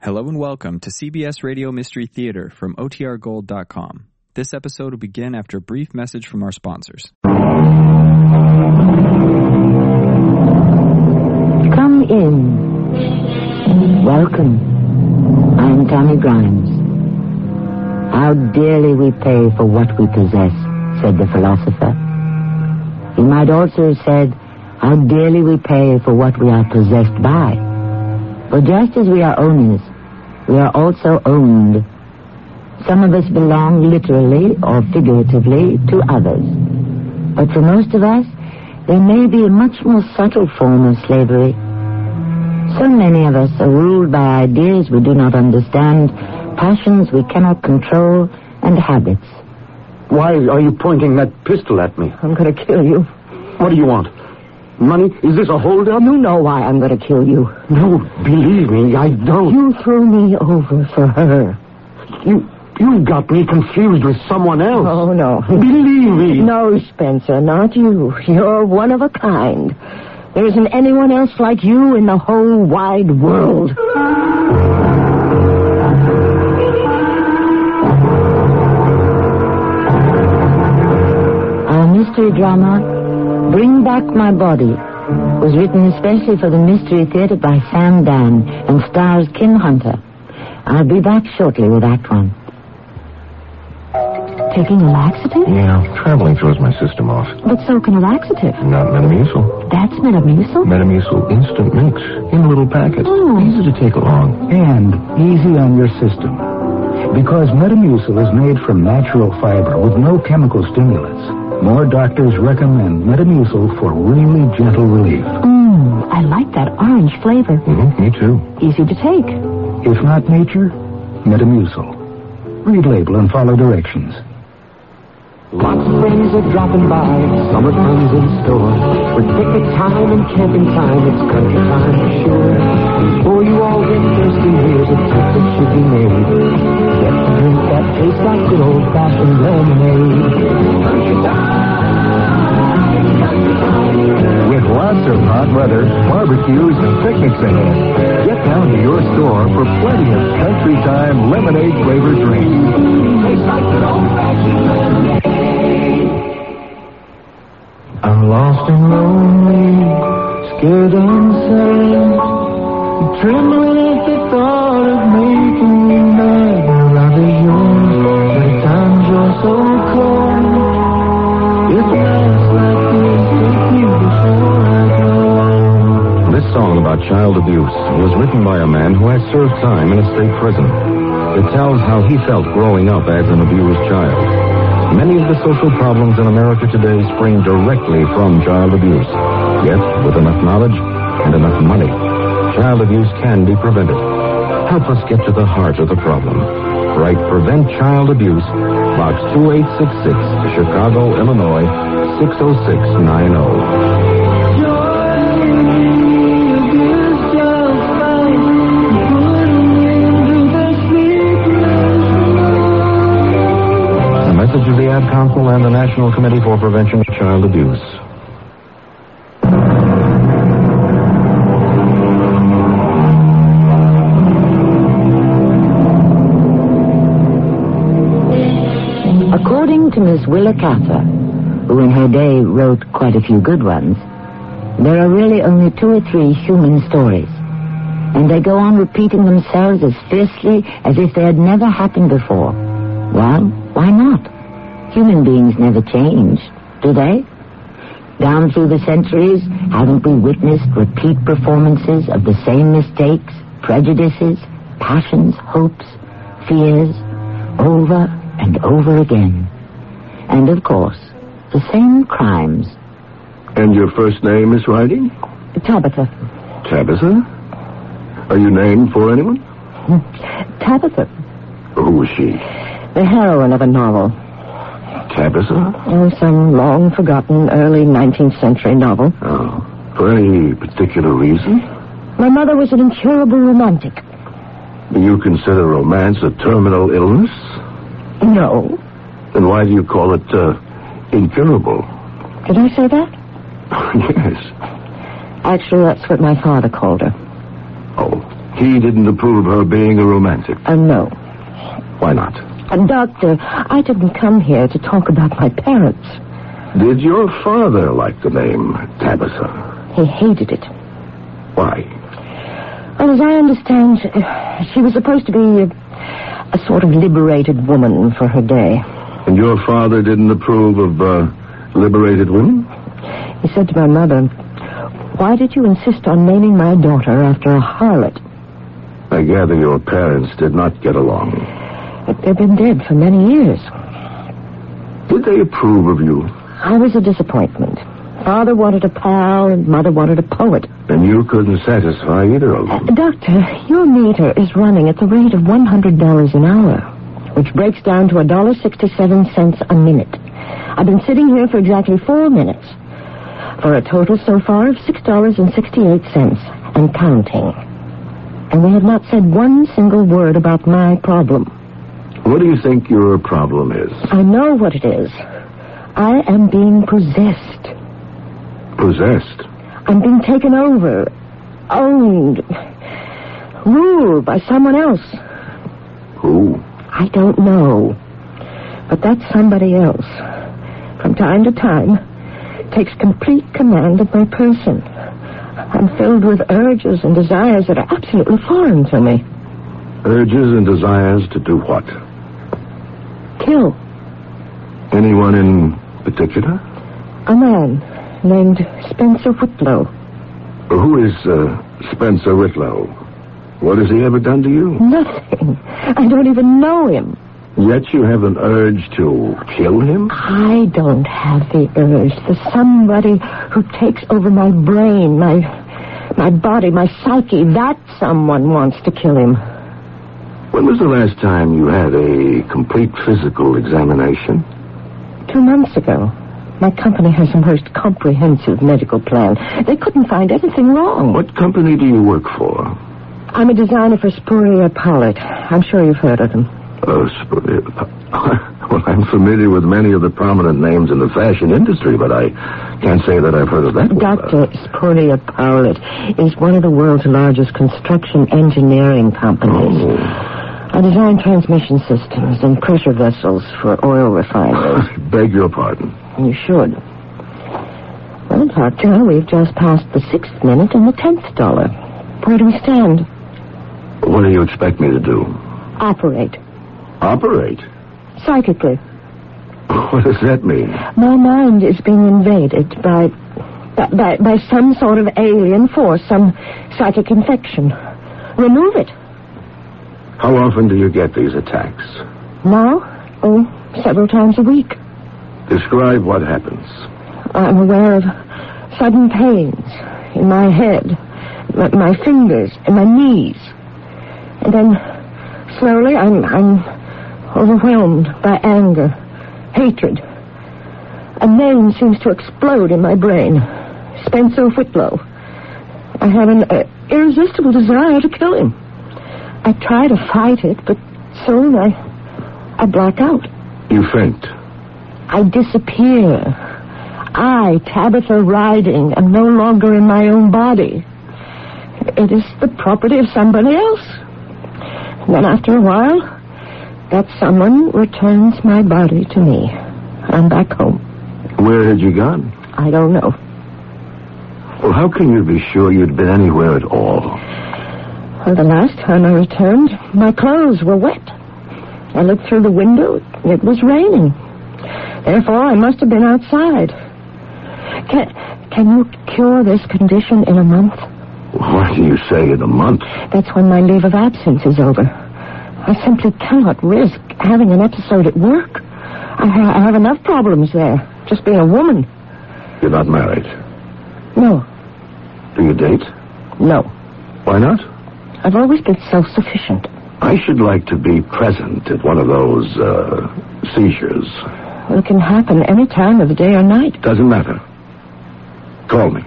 Hello and welcome to CBS Radio Mystery Theater from OTRGold.com. This episode will begin after a brief message from our sponsors. Come in. Welcome. I'm Tammy Grimes. How dearly we pay for what we possess, said the philosopher. He might also have said, how dearly we pay for what we are possessed by. For just as we are owners, we are also owned. Some of us belong literally or figuratively to others. But for most of us, there may be a much more subtle form of slavery. So many of us are ruled by ideas we do not understand, passions we cannot control, and habits. Why are you pointing that pistol at me? I'm going to kill you. What do you want? Money? Is this a holdup? You know why I'm going to kill you. No, believe me, I don't. You threw me over for her. You, you got me confused with someone else. Oh, no. Believe me. No, Spencer, not you. You're one of a kind. There isn't anyone else like you in the whole wide world. Uh, Our mystery drama, Bring Back My Body, was written especially for the Mystery Theater by Sam Dann and stars Kim Hunter. I'll be back shortly with Act One. Taking a laxative? Yeah, traveling throws my system off. But so can a laxative. Not Metamucil. That's Metamucil? Metamucil instant mix in a little packet. Oh. Easy to take along. and easy on your system. Because Metamucil is made from natural fiber with no chemical stimulants. More doctors recommend Metamucil for really gentle relief. Mmm, I like that orange flavor. hmm me too. Easy to take. If not nature, Metamucil. Read label and follow directions. Lots of friends are dropping by, summer fun's in store. With picnic time and camping time, it's country time for sure. Before you all get thirsty, here's a tip that should be made. Get a drink that tastes like good old-fashioned lemonade. Weather, barbecues, and picnics ahead, get down to your store for plenty of country time lemonade flavored drinks. I'm lost and lonely, scared and sad, trembling at the thought of making you mad. Love is yours, but at times you're so cold. Song about child abuse was written by a man who has served time in a state prison. It tells how he felt growing up as an abused child. Many of the social problems in America today spring directly from child abuse. Yet, with enough knowledge and enough money, child abuse can be prevented. Help us get to the heart of the problem. Write Prevent Child Abuse, Box 2866, Chicago, Illinois, 60690. Ad Council and the National Committee for Prevention of Child Abuse. According to Miss Willa Cather, who in her day wrote quite a few good ones, there are really only two or three human stories. And they go on repeating themselves as fiercely as if they had never happened before. Well, why not? Human beings never change, do they? Down through the centuries, haven't we witnessed repeat performances of the same mistakes, prejudices, passions, hopes, fears, over and over again? And of course, the same crimes. And your first name, Miss Riding? Tabitha. Tabitha? Are you named for anyone? Tabitha. Who is she? The heroine of a novel. Tabitha? Oh, some long forgotten early 19th century novel. Oh. For any particular reason? My mother was an incurable romantic. Do you consider romance a terminal illness? No. Then why do you call it, uh, incurable? Did I say that? yes. Actually, that's what my father called her. Oh, He didn't approve of her being a romantic. Uh, no. Why not? Uh, doctor, I didn't come here to talk about my parents. Did your father like the name Tabitha? He hated it. Why? Well, as I understand, she was supposed to be a, a sort of liberated woman for her day. And your father didn't approve of uh, liberated women? He said to my mother, Why did you insist on naming my daughter after a harlot? I gather your parents did not get along. But they've been dead for many years. Did they approve of you? I was a disappointment. Father wanted a pal and mother wanted a poet. And you couldn't satisfy either of Uh, them. doctor, your meter is running at the rate of $100 an hour, which breaks down to $1.67 a minute. I've been sitting here for exactly four minutes, for a total so far of $6.68 and counting. And they have not said one single word about my problem. What do you think your problem is? I know what it is. I am being possessed. Possessed. I'm being taken over, owned, ruled by someone else. Who? I don't know. But that somebody else, from time to time, takes complete command of my person. I'm filled with urges and desires that are absolutely foreign to me. Urges and desires to do what? Kill Anyone in particular? a man named Spencer Whitlow. Who is uh, Spencer Whitlow? What has he ever done to you? Nothing. I don't even know him. Yet you have an urge to kill him? I don't have the urge. There's somebody who takes over my brain, my my body, my psyche. That someone wants to kill him. When was the last time you had a complete physical examination? Two months ago. My company has a most comprehensive medical plan. They couldn't find anything wrong. What company do you work for? I'm a designer for Spuria Pollitt. I'm sure you've heard of them. Uh, sp- well, I'm familiar with many of the prominent names in the fashion industry, but I can't say that I've heard of that. Dr. Spuria Powlett is one of the world's largest construction engineering companies. Oh. I design transmission systems and pressure vessels for oil refineries. Beg your pardon. You should. Well, Doctor, we've just passed the sixth minute and the tenth dollar. Where do we stand? What do you expect me to do? Operate. Operate? Psychically. What does that mean? My mind is being invaded by, by, by, some sort of alien force, some psychic infection. Remove it. How often do you get these attacks? Now? Oh, several times a week. Describe what happens. I'm aware of sudden pains in my head, my, my fingers, and my knees. And then, slowly, I'm, I'm overwhelmed by anger, hatred. A name seems to explode in my brain. Spencer Whitlow. I have an uh, irresistible desire to kill him. I try to fight it, but soon I, I black out. You faint. I disappear. I, Tabitha Riding, am no longer in my own body. It is the property of somebody else. And then after a while, that someone returns my body to me. I'm back home. Where had you gone? I don't know. Well, how can you be sure you'd been anywhere at all? Well, the last time I returned, my clothes were wet. I looked through the window. It was raining. Therefore, I must have been outside. Can, can you cure this condition in a month? What do you say in a month? That's when my leave of absence is over. I simply cannot risk having an episode at work. I, ha- I have enough problems there, just being a woman. You're not married. No, Do you date? no. Why not? I've always been self-sufficient. I should like to be present at one of those, uh, seizures. It can happen any time of the day or night. Doesn't matter. Call me.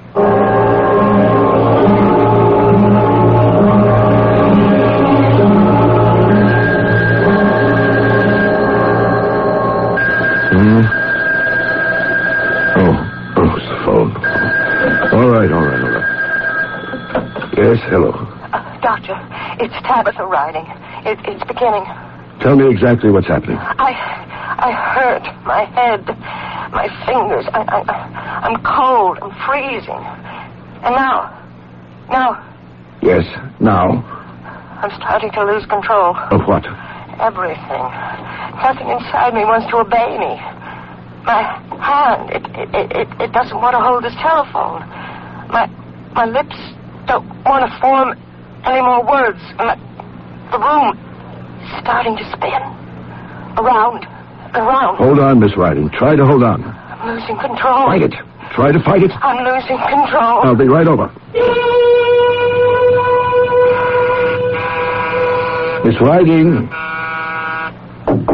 Doctor, riding. It, it's beginning. Tell me exactly what's happening. I, I hurt my head, my fingers. I, I, I'm cold. I'm freezing. And now, now, Yes, now. I'm starting to lose control. Of what? Everything. Nothing inside me wants to obey me. My hand, it, it, it, it doesn't want to hold this telephone. My, my lips don't want to form any more words. And my, the room is starting to spin. Around, around. Hold on, Miss Riding. Try to hold on. I'm losing control. Fight it. Try to fight it. I'm losing control. I'll be right over. Miss Riding.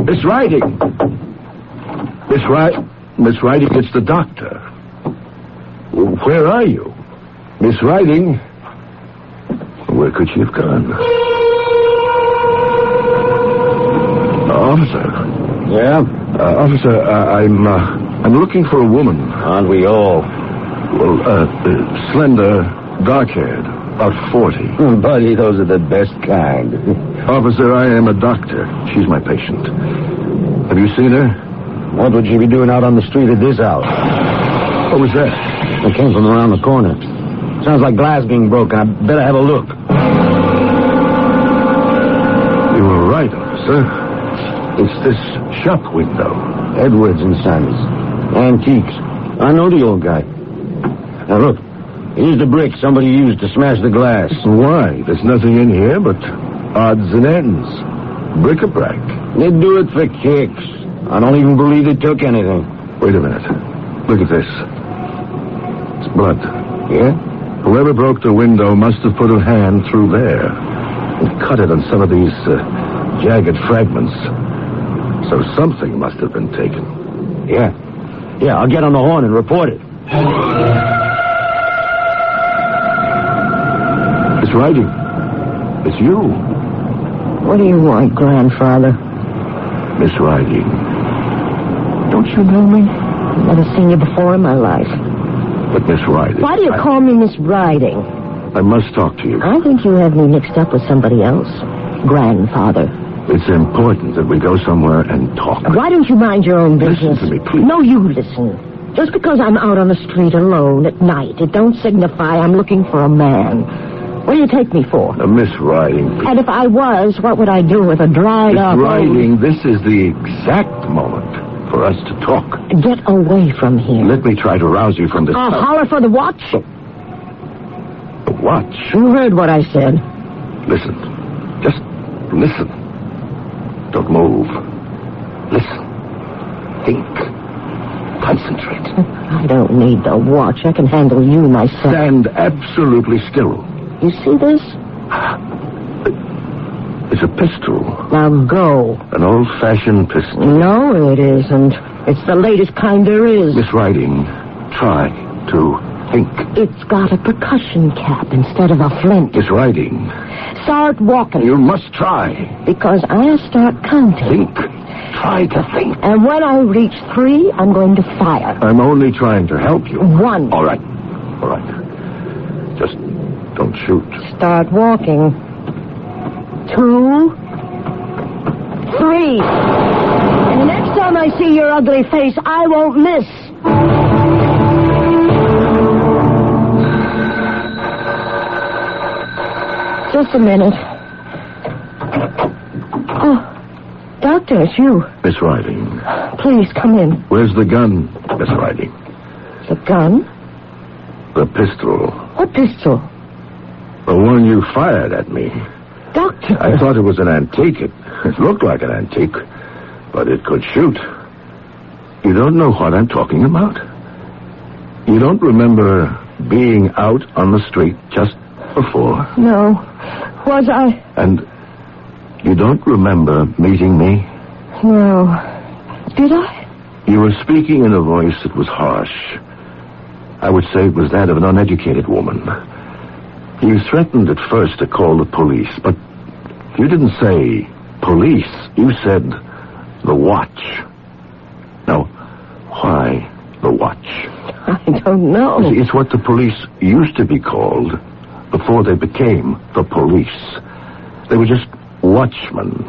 Miss Riding. Miss Riding. Miss Riding, it's the doctor. Where are you? Miss Riding. Where could she have gone? Officer. Yeah? Uh, officer, uh, I'm uh, I'm looking for a woman. Aren't we all? Well, uh, uh, slender, dark-haired, about forty. Buddy, those are the best kind. Officer, I am a doctor. She's my patient. Have you seen her? What would she be doing out on the street at this hour? What was that? It came from around the corner. Sounds like glass being broken. I better have a look. You were right, officer. It's this shop window. Edwards and Sons. Antiques. I know the old guy. Now look. Here's the brick somebody used to smash the glass. Why? There's nothing in here but odds and ends. Bric-a-brac. They do it for kicks. I don't even believe they took anything. Wait a minute. Look at this. It's blood. Yeah? Whoever broke the window must have put a hand through there and cut it on some of these uh, jagged fragments. So something must have been taken. Yeah. Yeah, I'll get on the horn and report it. It's Riding. It's you, What do you want, grandfather? Miss Riding. Don't you know me? Never seen you before in my life. But Miss Riding. Why do you I, call me Miss Riding? I must talk to you. I think you have me mixed up with somebody else. Grandfather. It's important that we go somewhere and talk. Why don't you mind your own Listen business? to me, please. No, you listen. Just because I'm out on the street alone at night, it don't signify I'm looking for a man. What do you take me for? Uh, Miss Riding. And if I was, what would I do with a dried Miss up old- Riding, this is the exact moment for us to talk. Get away from here. Let me try to rouse you from this. I'll holler for the watch. The Watch. You heard what I said. Listen. Just listen. Don't move. Listen. Think. Concentrate. I don't need the watch. I can handle you myself. Stand absolutely still. You see this? It's a pistol. Now go. An old-fashioned pistol. No, it isn't. It's the latest kind there is. Miss Riding, try to think. It's got a percussion cap instead of a flint. Miss Riding, Start walking. you must try. Because I'll start counting. Think. Try to think. And when I reach three, I'm going to fire. I'm only trying to help you. One. All right. All right. Just don't shoot. Start walking. Two. Three. And the next time I see your ugly face, I won't miss. Just a minute. Oh, Doctor, it's you. Miss Riding, Please come in. where's the gun, Miss Riding? The gun? The pistol. What pistol? The one you fired at me. Doctor. I thought it was an antique. It, it looked like an antique, but it could shoot. You don't know what I'm talking about? You don't remember being out on the street just before? No. Was I? And you don't remember meeting me? No. Did I? You were speaking in a voice that was harsh. I would say it was that of an uneducated woman. You threatened at first to call the police, but you didn't say police. You said the watch. Now, why the watch? I don't know. See, It's what the police used to be called before they became the police. They were just watchmen.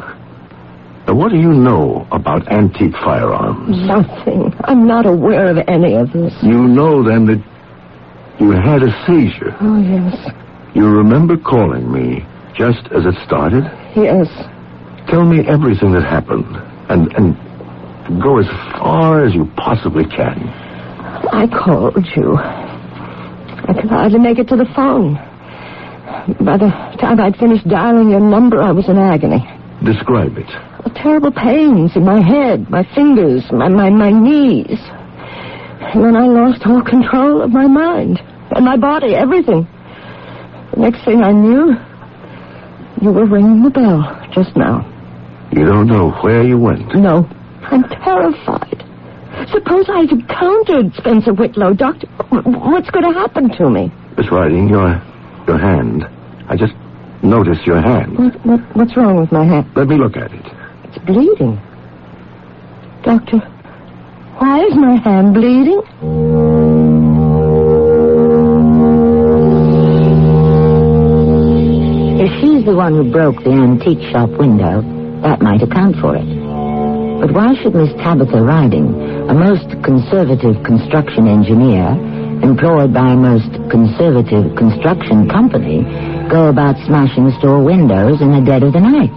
Now, what do you know about antique firearms? Nothing. I'm not aware of any of this. You know, then, that you had a seizure. Oh, yes. You remember calling me just as it started? Yes. Tell me everything that happened, and, and go as far as you possibly can. I called you. I could hardly make it to the phone. By the time I'd finished dialing your number, I was in agony. Describe it. Terrible pains in my head, my fingers, my, my, my knees. And then I lost all control of my mind and my body, everything. The next thing I knew, you were ringing the bell just now. You don't know where you went? No. I'm terrified. Suppose I'd encountered Spencer Whitlow. Doctor, what's going to happen to me? Miss Riding, your, your hand. I just noticed your hand. What, what, what's wrong with my hand? Let me look at it. It's bleeding. Doctor, why is my hand bleeding? The one who broke the antique shop window, that might account for it. But why should Miss Tabitha Riding, a most conservative construction engineer, employed by a most conservative construction company, go about smashing store windows in the dead of the night?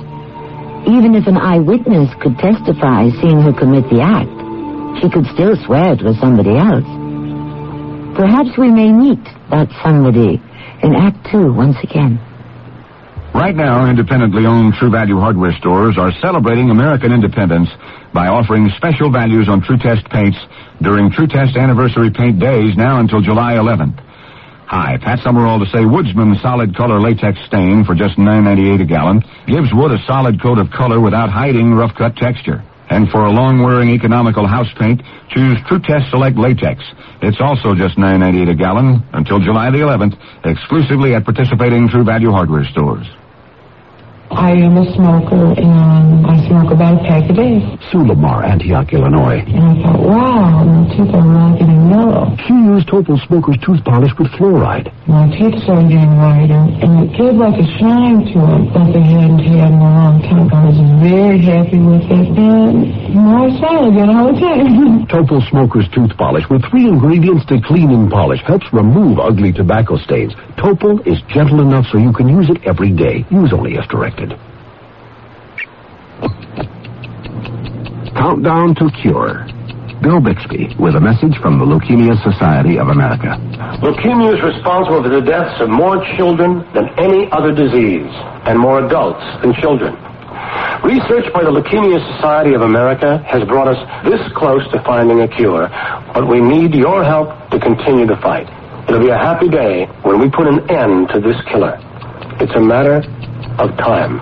Even if an eyewitness could testify seeing her commit the act, she could still swear it was somebody else. Perhaps we may meet that somebody in Act Two once again. Right now, independently owned True Value hardware stores are celebrating American independence by offering special values on True Test paints during True Test anniversary paint days now until July 11th. Hi, Pat Summerall to say Woodsman solid color latex stain for just $9.98 a gallon gives wood a solid coat of color without hiding rough cut texture. And for a long-wearing economical house paint, choose True Test Select Latex. It's also just $9.98 a gallon until July the 11th, exclusively at participating True Value hardware stores. I am a smoker, and I smoke about a pack a day. Sulamar, Antioch, Illinois. And I thought, wow, my teeth are really getting yellow. She used Topol Smoker's tooth polish with fluoride. My teeth started getting whiter, and it gave like a shine to it that they hadn't had in a long time. I was very happy with it, and I smile again all the time. Topol Smoker's tooth polish with three ingredients to clean and polish helps remove ugly tobacco stains. Topol is gentle enough so you can use it every day. Use only as directed. Countdown to Cure. Bill Bixby with a message from the Leukemia Society of America. Leukemia is responsible for the deaths of more children than any other disease, and more adults than children. Research by the Leukemia Society of America has brought us this close to finding a cure, but we need your help to continue the fight. It'll be a happy day when we put an end to this killer. It's a matter of time.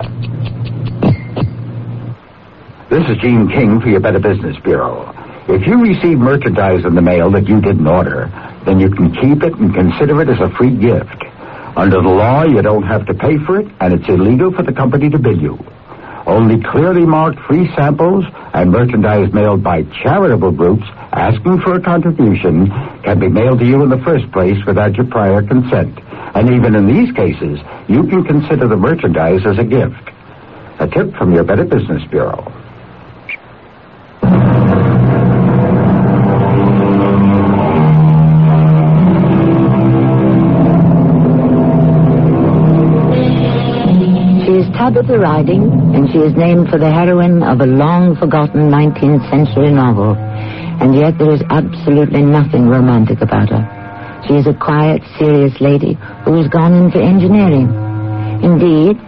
This is Gene King for your Better Business Bureau. If you receive merchandise in the mail that you didn't order, then you can keep it and consider it as a free gift. Under the law, you don't have to pay for it, and it's illegal for the company to bill you. Only clearly marked free samples and merchandise mailed by charitable groups asking for a contribution can be mailed to you in the first place without your prior consent. And even in these cases, you can consider the merchandise as a gift. A tip from your Better Business Bureau. Is Tabitha Riding, and she is named for the heroine of a long forgotten 19th century novel. And yet there is absolutely nothing romantic about her. She is a quiet, serious lady who has gone into engineering. Indeed,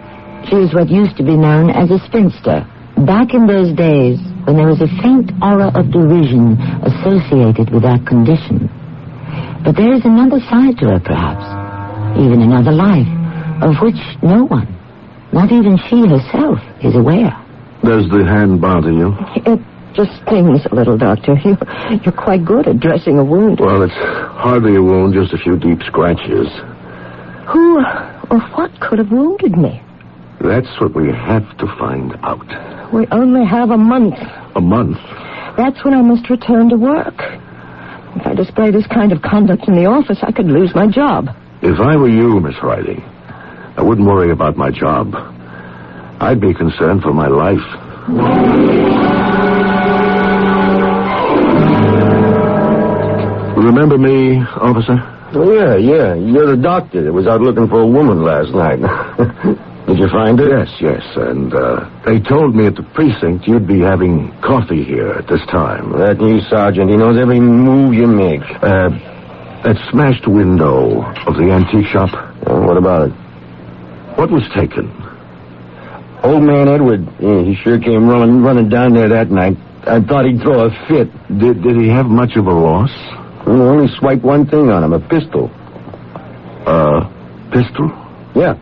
she is what used to be known as a spinster. Back in those days, when there was a faint aura of derision associated with that condition. But there is another side to her, perhaps. Even another life, of which no one, not even she herself, is aware. Does the hand bother you? It just stings a little, Doctor. You, you're quite good at dressing a wound. Well, it's hardly a wound, just a few deep scratches. Who or what could have wounded me? That's what we have to find out. We only have a month. A month? That's when I must return to work. If I display this kind of conduct in the office, I could lose my job. If I were you, Miss Riley, I wouldn't worry about my job. I'd be concerned for my life. Remember me, officer? Oh, yeah, yeah. You're the doctor that was out looking for a woman last night. Did you find her? Yes, yes. And uh, they told me at the precinct you'd be having coffee here at this time. That new sergeant, he knows every move you make. Uh, that smashed window of the antique shop. Oh, what about it? What was taken? Old man Edward, yeah, he sure came running, running down there that night. I thought he'd throw a fit. Did, did he have much of a loss? Well, only swiped one thing on him, a pistol. Uh, pistol? Yeah.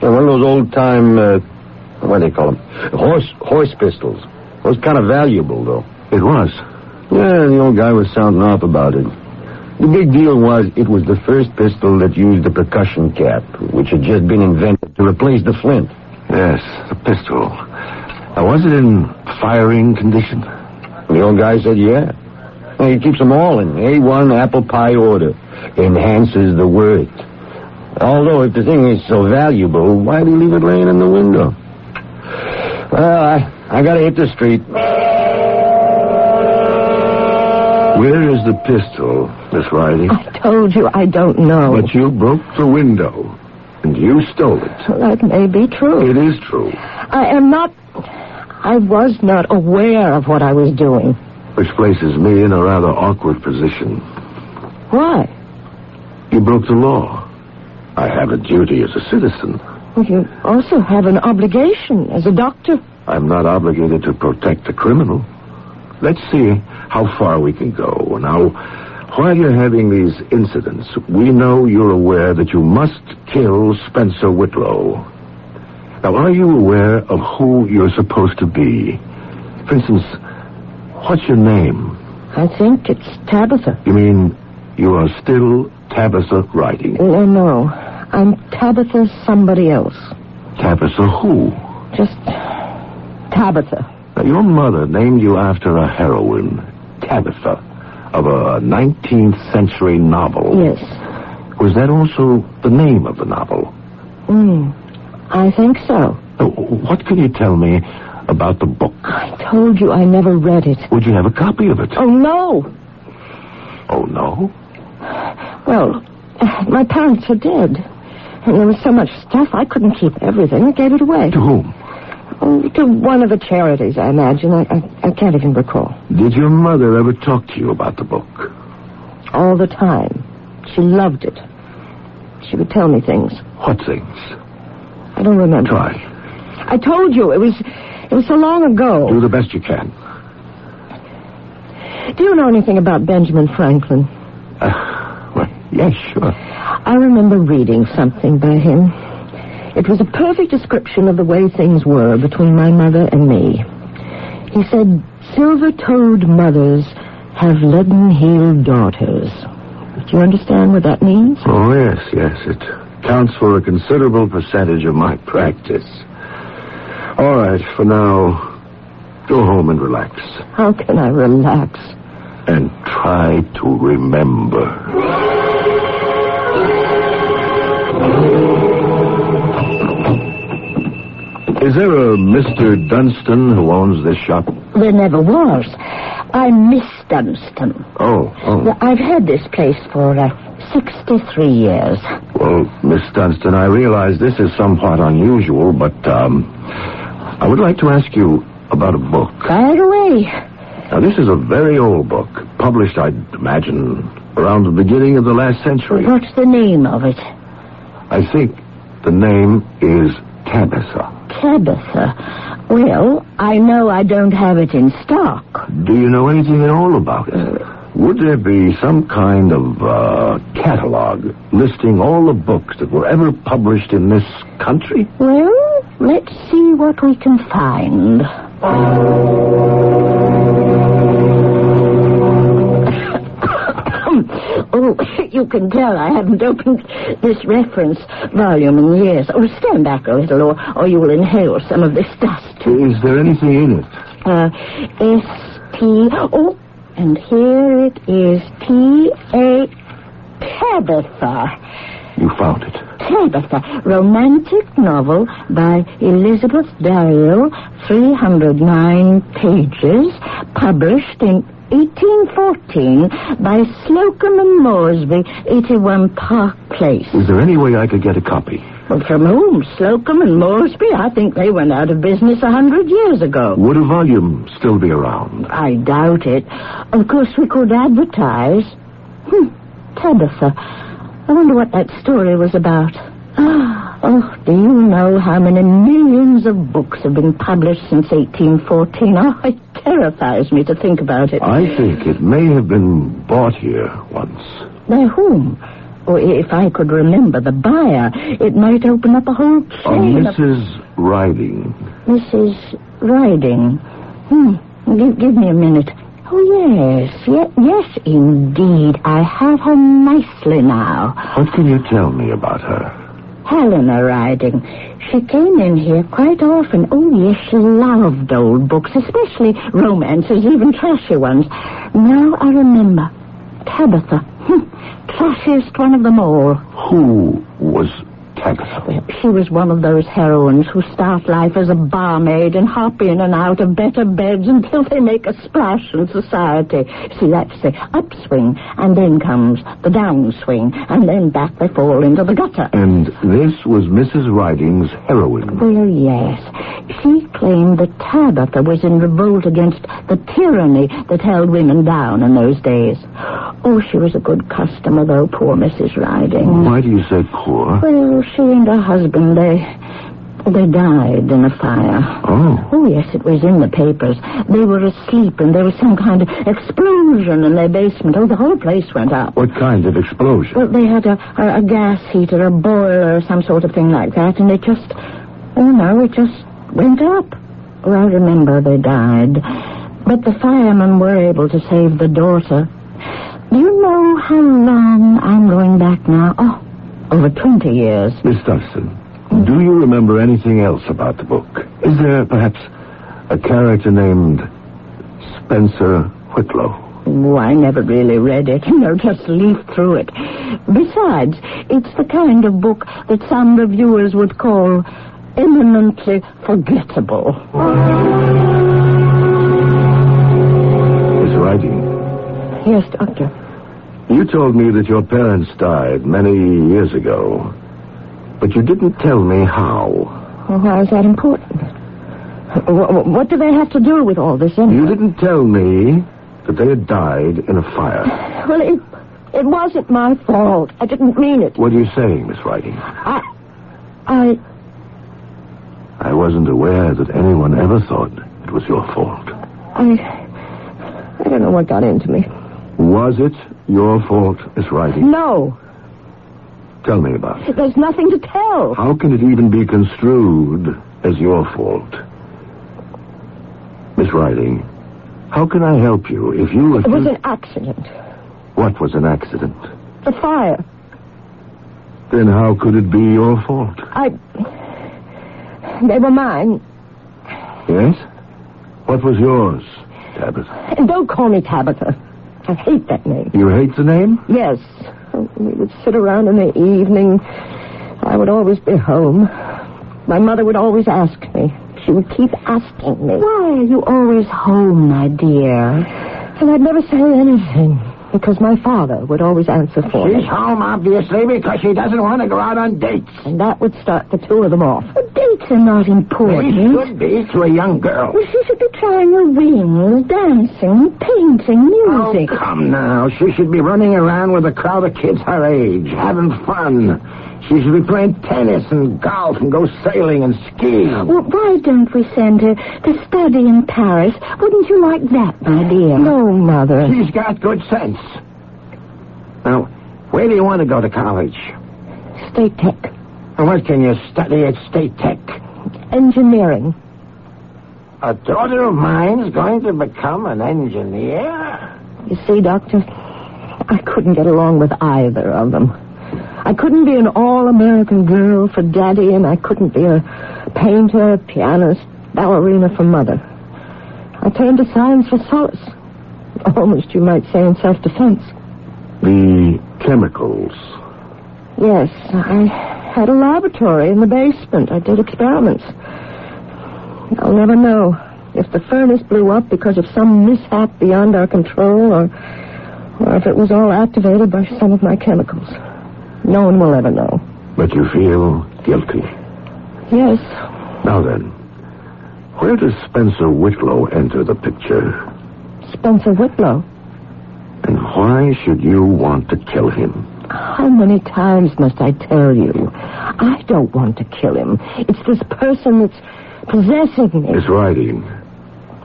yeah one of those old-time, uh, what do they call them? Horse, horse pistols. It was kind of valuable, though. It was? Yeah, the old guy was sounding off about it. The big deal was it was the first pistol that used the percussion cap, which had just been invented to replace the flint. Yes, the pistol. Now, was it in firing condition? The old guy said, yeah. Well, he keeps them all in A1 apple pie order. Enhances the worth. Although, if the thing is so valuable, why do you leave it laying in the window? Well, I, I gotta hit the street. Where is the pistol, Miss Riley? I told you I don't know. But you broke the window, and you stole it. Well, that may be true. It is true. I am not. I was not aware of what I was doing. Which places me in a rather awkward position. Why? You broke the law. I have a duty as a citizen. Well, you also have an obligation as a doctor. I'm not obligated to protect the criminal. Let's see how far we can go. Now, while you're having these incidents, we know you're aware that you must kill Spencer Whitlow. Now, are you aware of who you're supposed to be? For instance, what's your name? I think it's Tabitha. You mean you are still Tabitha Riding? Oh, no, no. I'm Tabitha somebody else. Tabitha who? Just Tabitha. Now, your mother named you after a heroine, Tabitha, of a 19th century novel. Yes. Was that also the name of the novel? Hmm. I think so. What can you tell me about the book? I told you I never read it. Would you have a copy of it? Oh, no. Oh, no? Well, my parents are dead. And there was so much stuff, I couldn't keep everything. I gave it away. To whom? Oh, to one of the charities, I imagine. I, I, I can't even recall. Did your mother ever talk to you about the book? All the time. She loved it. She would tell me things. What things? I don't remember. Try. I told you it was it was so long ago. Do the best you can. Do you know anything about Benjamin Franklin? Uh, well, yes, sure. I remember reading something by him. It was a perfect description of the way things were between my mother and me. He said, silver-toed mothers have leaden-heeled daughters. Do you understand what that means? Oh, yes, yes. It counts for a considerable percentage of my practice. All right, for now, go home and relax. How can I relax? And try to remember. Is there a Mr. Dunstan who owns this shop? There never was. I'm Miss Dunstan. Oh, oh. I've had this place for uh, 63 years. Well, Miss Dunstan, I realize this is somewhat unusual, but um, I would like to ask you about a book. Fire away. Now, this is a very old book, published, I'd imagine, around the beginning of the last century. What's the name of it? I think the name is Tabitha. Tabitha. Well, I know I don't have it in stock. Do you know anything at all about it? Would there be some kind of uh, catalog listing all the books that were ever published in this country? Well, let's see what we can find. Oh, you can tell I haven't opened this reference volume in years. Oh, stand back a little, or, or you will inhale some of this dust. Is there anything in it? Uh, S-T... Oh, and here it is. T-A... Tabitha. You found it. Tabitha, romantic novel by Elizabeth Dario, 309 pages, published in 1814 by Slocum and Moresby, 81 Park Place. Is there any way I could get a copy? Well, from whom? Slocum and Moresby? I think they went out of business a hundred years ago. Would a volume still be around? I doubt it. Of course, we could advertise. Hmm, Tabitha. I wonder what that story was about. Oh, do you know how many millions of books have been published since 1814? Oh, it terrifies me to think about it. I think it may have been bought here once. By whom? Or if I could remember the buyer, it might open up a whole A chain of... Mrs. Riding. Mrs. Riding. Hmm. Give, give me a minute. Oh, yes. Ye- yes, indeed. I have her nicely now. What can you tell me about her? Helena Riding. She came in here quite often. Oh, yes, she loved old books, especially romances, even trashy ones. Now I remember. Tabitha. Hmm. Trashiest one of them all. Who was Tabitha? She was one of those heroines who start life as a barmaid and hop in and out of better beds until they make a splash in society. See, that's the upswing, and then comes the downswing, and then back they fall into the gutter. And this was Mrs. Riding's heroine. Well, yes. She claimed that Tabitha was in revolt against the tyranny that held women down in those days. Oh, she was a good customer, though, poor Mrs. Riding. Why do you say poor? Well, she and her husband, they... They died in a fire. Oh. Oh, yes, it was in the papers. They were asleep, and there was some kind of explosion in their basement. Oh, the whole place went up. What kind of explosion? Well, they had a, a, a gas heater, a boiler, or some sort of thing like that, and it just, oh no, it just went up. Well, I remember they died. But the firemen were able to save the daughter. Do you know how long I'm going back now? Oh, over 20 years. Miss Dunstan, do you remember anything else about the book? Is there perhaps a character named Spencer Whitlow? Oh, I never really read it. You know, just leafed through it. Besides, it's the kind of book that some reviewers would call eminently forgettable. Miss Riding, Yes, Doctor. You told me that your parents died many years ago, but you didn't tell me how. Well, why is that important? What, what do they have to do with all this anyway? You didn't tell me that they had died in a fire. Well, it, it wasn't my fault. I didn't mean it. What are you saying, Miss Riding? I... I... I wasn't aware that anyone ever thought it was your fault. I... I don't know what got into me. Was it your fault, Miss Riding? No. Tell me about it. There's nothing to tell. How can it even be construed as your fault? Miss Riding, how can I help you if you... It was an accident. What was an accident? The fire. Then how could it be your fault? I... They were mine. Yes? What was yours, Tabitha? And don't call me Tabitha. I hate that name. You hate the name? Yes. We would sit around in the evening. I would always be home. My mother would always ask me. She would keep asking me. Why are you always home, my dear? And I'd never say anything because my father would always answer for me. She's home, obviously, because she doesn't want to go out on dates. And that would start the two of them off. But dates are not They important. should be to a young girl. Well, she should be trying her wings, dancing, painting, music. Oh, come now. She should be running around with a crowd of kids her age, having fun. She should be playing tennis and golf and go sailing and skiing. Well, why don't we send her to study in Paris? Wouldn't you like that, my dear? No, Mother. She's got good sense. Now, where do you want to go to college? State Tech. And what can you study at State Tech? Engineering. A daughter of mine's going to become an engineer? You see, Doctor, I couldn't get along with either of them. I couldn't be an all-American girl for Daddy, and I couldn't be a painter, pianist, ballerina for Mother. I turned to science for solace. Almost, you might say, in self-defense. The chemicals Yes, I had a laboratory in the basement. I did experiments. I'll never know if the furnace blew up because of some mishap beyond our control or, or if it was all activated by some of my chemicals. No one will ever know. But you feel guilty. Yes, Now then, where does Spencer Whitlow enter the picture? Spencer Whitlow. And why should you want to kill him? How many times must I tell you? I don't want to kill him. It's this person that's possessing me. Miss Riding,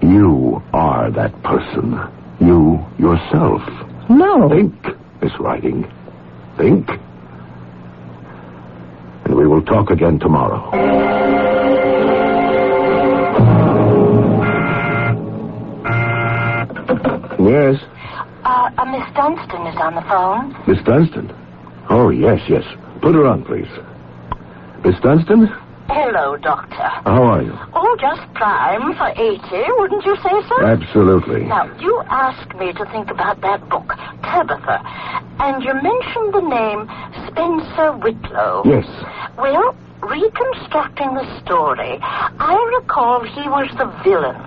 you are that person. You yourself. No. Think, Miss Riding. Think. We will talk again tomorrow. Yes, Uh, uh, Miss Dunstan is on the phone. Miss Dunstan. Oh, yes, yes. Put her on, please. Miss Dunstan, Hello, Doctor. how are you? Oh, just prime for 80, wouldn't you say so? Absolutely. Now, you asked me to think about that book, Tabitha, and you mentioned the name Spencer Whitlow. Yes. Well, reconstructing the story, I recall he was the villain.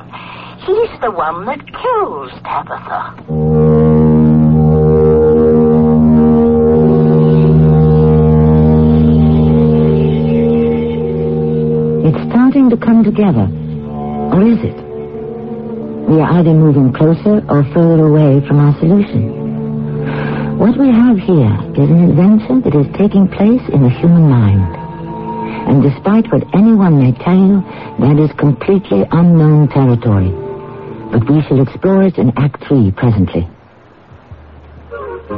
He's the one that kills Tabitha. To come together. Or is it? We are either moving closer or further away from our solution. What we have here is an invention that is taking place in the human mind. And despite what anyone may tell you, that is completely unknown territory. But we shall explore it in Act Three presently.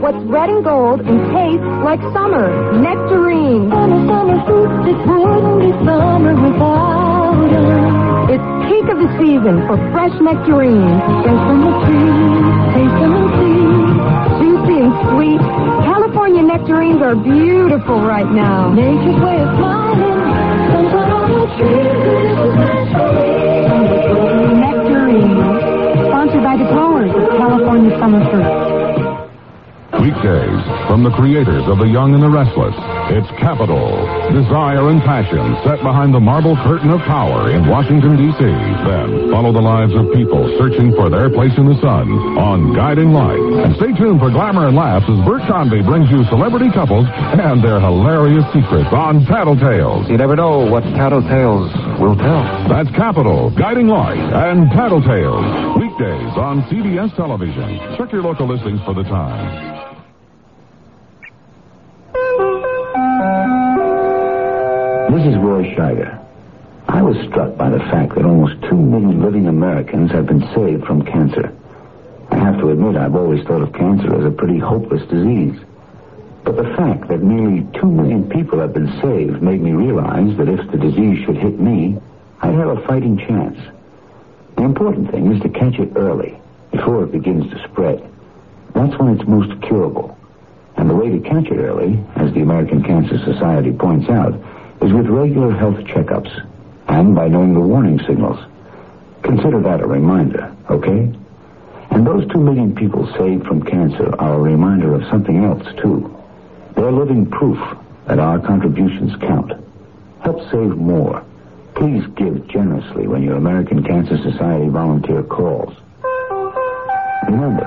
What's red and gold and tastes like summer? Nectarine. Summer, summer fruit, it wouldn't be summer without it. It's peak of the season for fresh nectarines. Fresh from the tree, taste them and see. Juicy and sweet. California nectarines are beautiful right now. Nature's way of smiling. Comes on the tree. Nectarine. Sponsored by the growers of California summer fruit. Weekdays from the creators of The Young and the Restless. It's Capital, Desire and Passion set behind the marble curtain of power in Washington, D.C. Then follow the lives of people searching for their place in the sun on Guiding Light. And stay tuned for glamour and laughs as Bert Convy brings you celebrity couples and their hilarious secrets on Tattletales. You never know what Tattletales will tell. That's Capital, Guiding Light, and Tattletales. Weekdays on CBS Television. Check your local listings for the time. This is Roy Scheider. I was struck by the fact that almost two million living Americans have been saved from cancer. I have to admit, I've always thought of cancer as a pretty hopeless disease. But the fact that nearly two million people have been saved made me realize that if the disease should hit me, I'd have a fighting chance. The important thing is to catch it early, before it begins to spread. That's when it's most curable. And the way to catch it early, as the American Cancer Society points out, is with regular health checkups and by knowing the warning signals. Consider that a reminder, okay? And those two million people saved from cancer are a reminder of something else, too. They're living proof that our contributions count. Help save more. Please give generously when your American Cancer Society volunteer calls. Remember,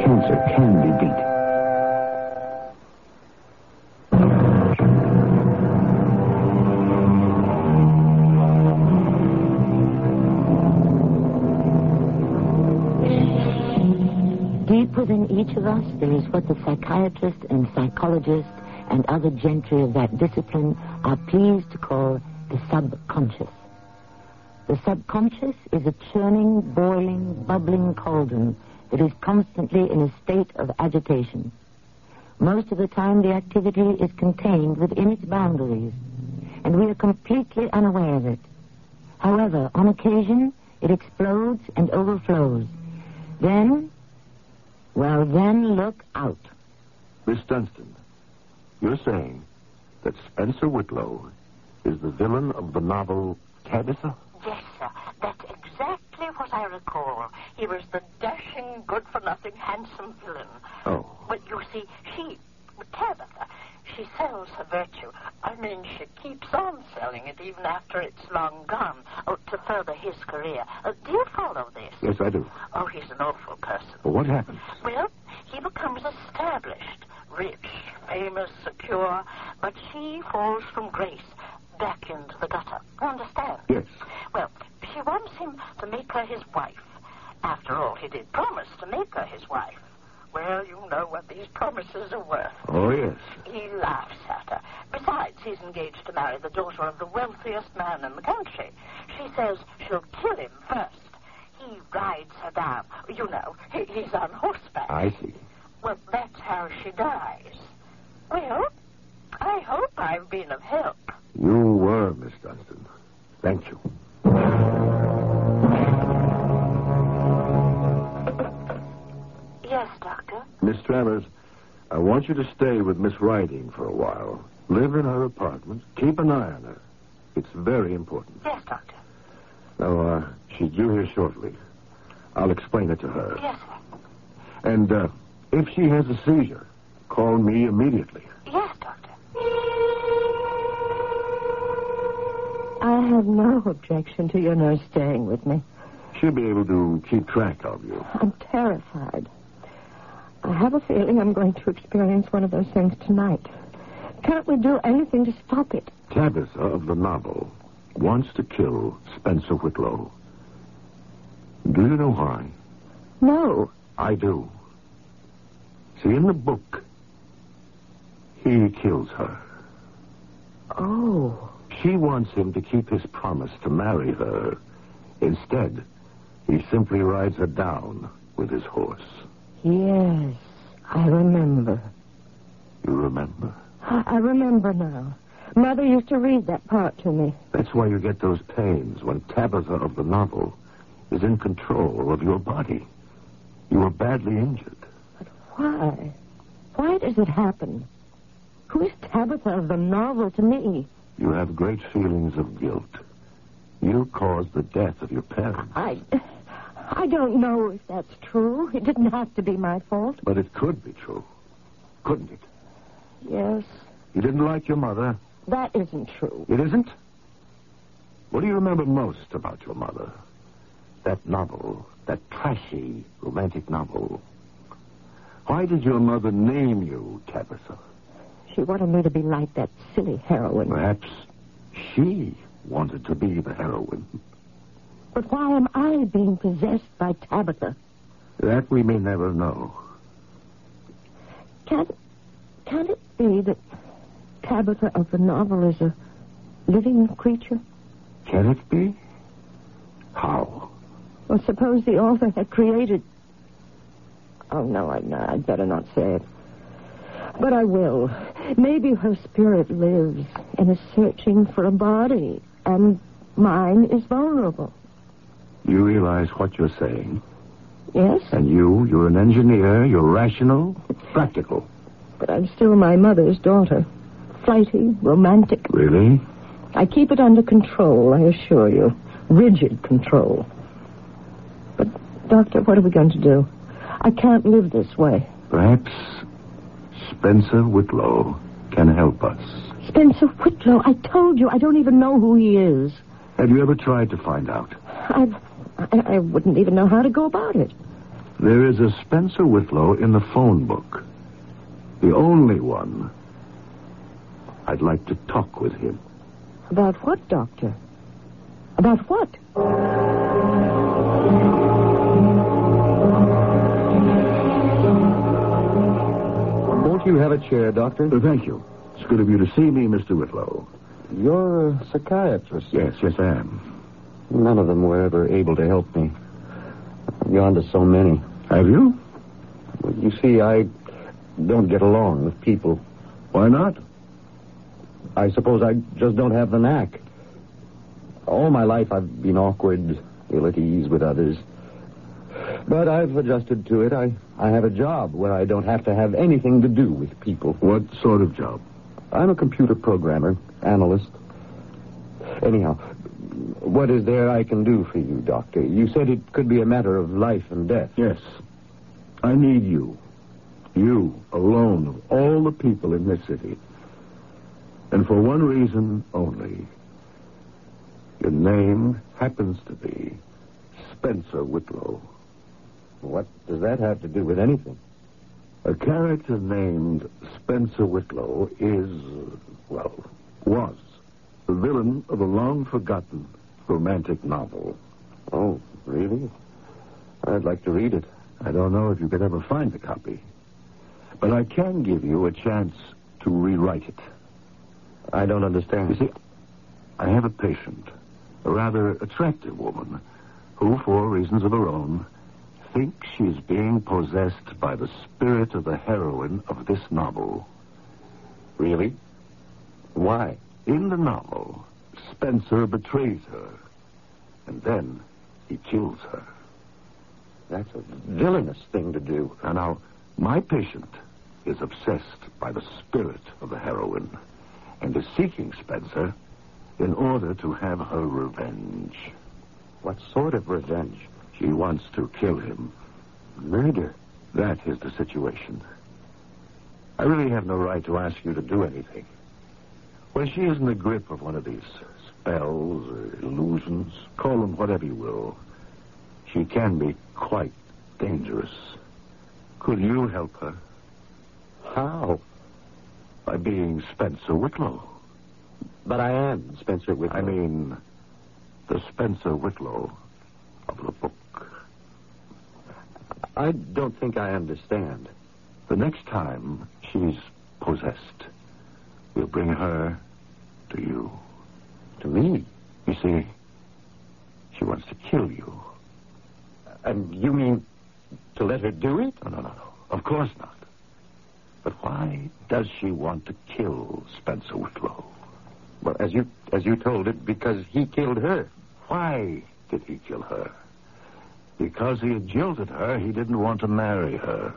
cancer can be beat. Within each of us, there is what the psychiatrist and psychologist and other gentry of that discipline are pleased to call the subconscious. The subconscious is a churning, boiling, bubbling cauldron that is constantly in a state of agitation. Most of the time, the activity is contained within its boundaries, and we are completely unaware of it. However, on occasion, it explodes and overflows. Then, well, then look out. Miss Dunstan, you're saying that Spencer Whitlow is the villain of the novel Tabitha? Yes, sir. That's exactly what I recall. He was the dashing, good-for-nothing, handsome villain. Oh. But you see, she, Tabitha, she sells her virtue. I mean, she keeps on selling it even after it's long gone oh, to further his career. Uh, do you follow this? Yes, I do. Oh, he's an awful person. Well, what happened? She falls from grace back into the gutter. You understand? Yes. Well, she wants him to make her his wife. After all, he did promise to make her his wife. Well, you know what these promises are worth. Oh, yes. He laughs at her. Besides, he's engaged to marry the daughter of the wealthiest man in the country. She says for a while. Live in her apartment. Keep an eye on her. It's very important. Yes, Doctor. Now, uh, she's due here shortly. I'll explain it to her. Yes, sir. And uh, if she has a seizure, call me immediately. Yes, Doctor. I have no objection to your nurse staying with me. She'll be able to keep track of you. I'm terrified. I have a feeling I'm going to experience one of those things tonight. Can't we do anything to stop it? Tabitha of the novel wants to kill Spencer Whitlow. Do you know why? No. I do. See, in the book, he kills her. Oh. She wants him to keep his promise to marry her. Instead, he simply rides her down with his horse. Yes, I remember. You remember? I remember now. Mother used to read that part to me. That's why you get those pains when Tabitha of the novel is in control of your body. You were badly injured. But why? Why does it happen? Who is Tabitha of the novel to me? You have great feelings of guilt. You caused the death of your parents. I. I don't know if that's true. It didn't have to be my fault. But it could be true. Couldn't it? Yes, You didn't like your mother. that isn't true. It isn't? What do you remember most about your mother? That novel, that trashy, romantic novel. Why did your mother name you Tabitha? She wanted me to be like that silly heroine. Perhaps she wanted to be the heroine. But why am I being possessed by Tabitha? That we may never know. Can, can it be that Tabitha of the novel is a living creature? Can it be? How? Well, suppose the author had created. Oh, no, I, no, I'd better not say it. But I will. Maybe her spirit lives and is searching for a body, and mine is vulnerable. You realize what you're saying? Yes, And you, you're an engineer, you're rational, practical. But I'm still my mother's daughter. Flighty, romantic. Really? I keep it under control, I assure you. Rigid control. But, Doctor, what are we going to do? I can't live this way. Perhaps Spencer Whitlow can help us. Spencer Whitlow, I told you, I don't even know who he is. Have you ever tried to find out? I've, I, I wouldn't even know how to go about it. There is a Spencer Whitlow in the phone book. The only one. I'd like to talk with him. About what, Doctor? About what? Won't you have a chair, Doctor? Uh, thank you. It's good of you to see me, Mr. Whitlow. You're a psychiatrist. Yes, yes, I am. None of them were ever able to help me. I've gone to so many. Have you? Well, you see, I don't get along with people. Why not? I suppose I just don't have the knack. All my life I've been awkward, ill at ease with others. But I've adjusted to it. I, I have a job where I don't have to have anything to do with people. What sort of job? I'm a computer programmer, analyst. Anyhow, what is there I can do for you, Doctor? You said it could be a matter of life and death. Yes. I need you. You, alone, of all the people in this city. And for one reason only. Your name happens to be Spencer Whitlow. What does that have to do with anything? A character named Spencer Whitlow is, well, was the villain of a long forgotten romantic novel. Oh, really? I'd like to read it. I don't know if you could ever find a copy, but I can give you a chance to rewrite it. I don't understand. You see, I have a patient, a rather attractive woman, who, for reasons of her own, thinks she's being possessed by the spirit of the heroine of this novel. Really? Why? In the novel, Spencer betrays her, and then he kills her. That's a villainous thing to do. And now, my patient is obsessed by the spirit of the heroine and is seeking Spencer in order to have her revenge. What sort of revenge? She wants to kill him. Murder? That is the situation. I really have no right to ask you to do anything. When she is in the grip of one of these spells or illusions, call them whatever you will, she can be quite dangerous. Could you help her? How? By being Spencer Whitlow. But I am Spencer Whitlow. I mean, the Spencer Whitlow of the book. I don't think I understand. The next time she's possessed, we'll bring her to you. To me? You see, she wants to kill you. And you mean to let her do it? No, no, no, no. Of course not. But why does she want to kill Spencer Whitlow? Well, as you as you told it, because he killed her. Why did he kill her? Because he had jilted her, he didn't want to marry her.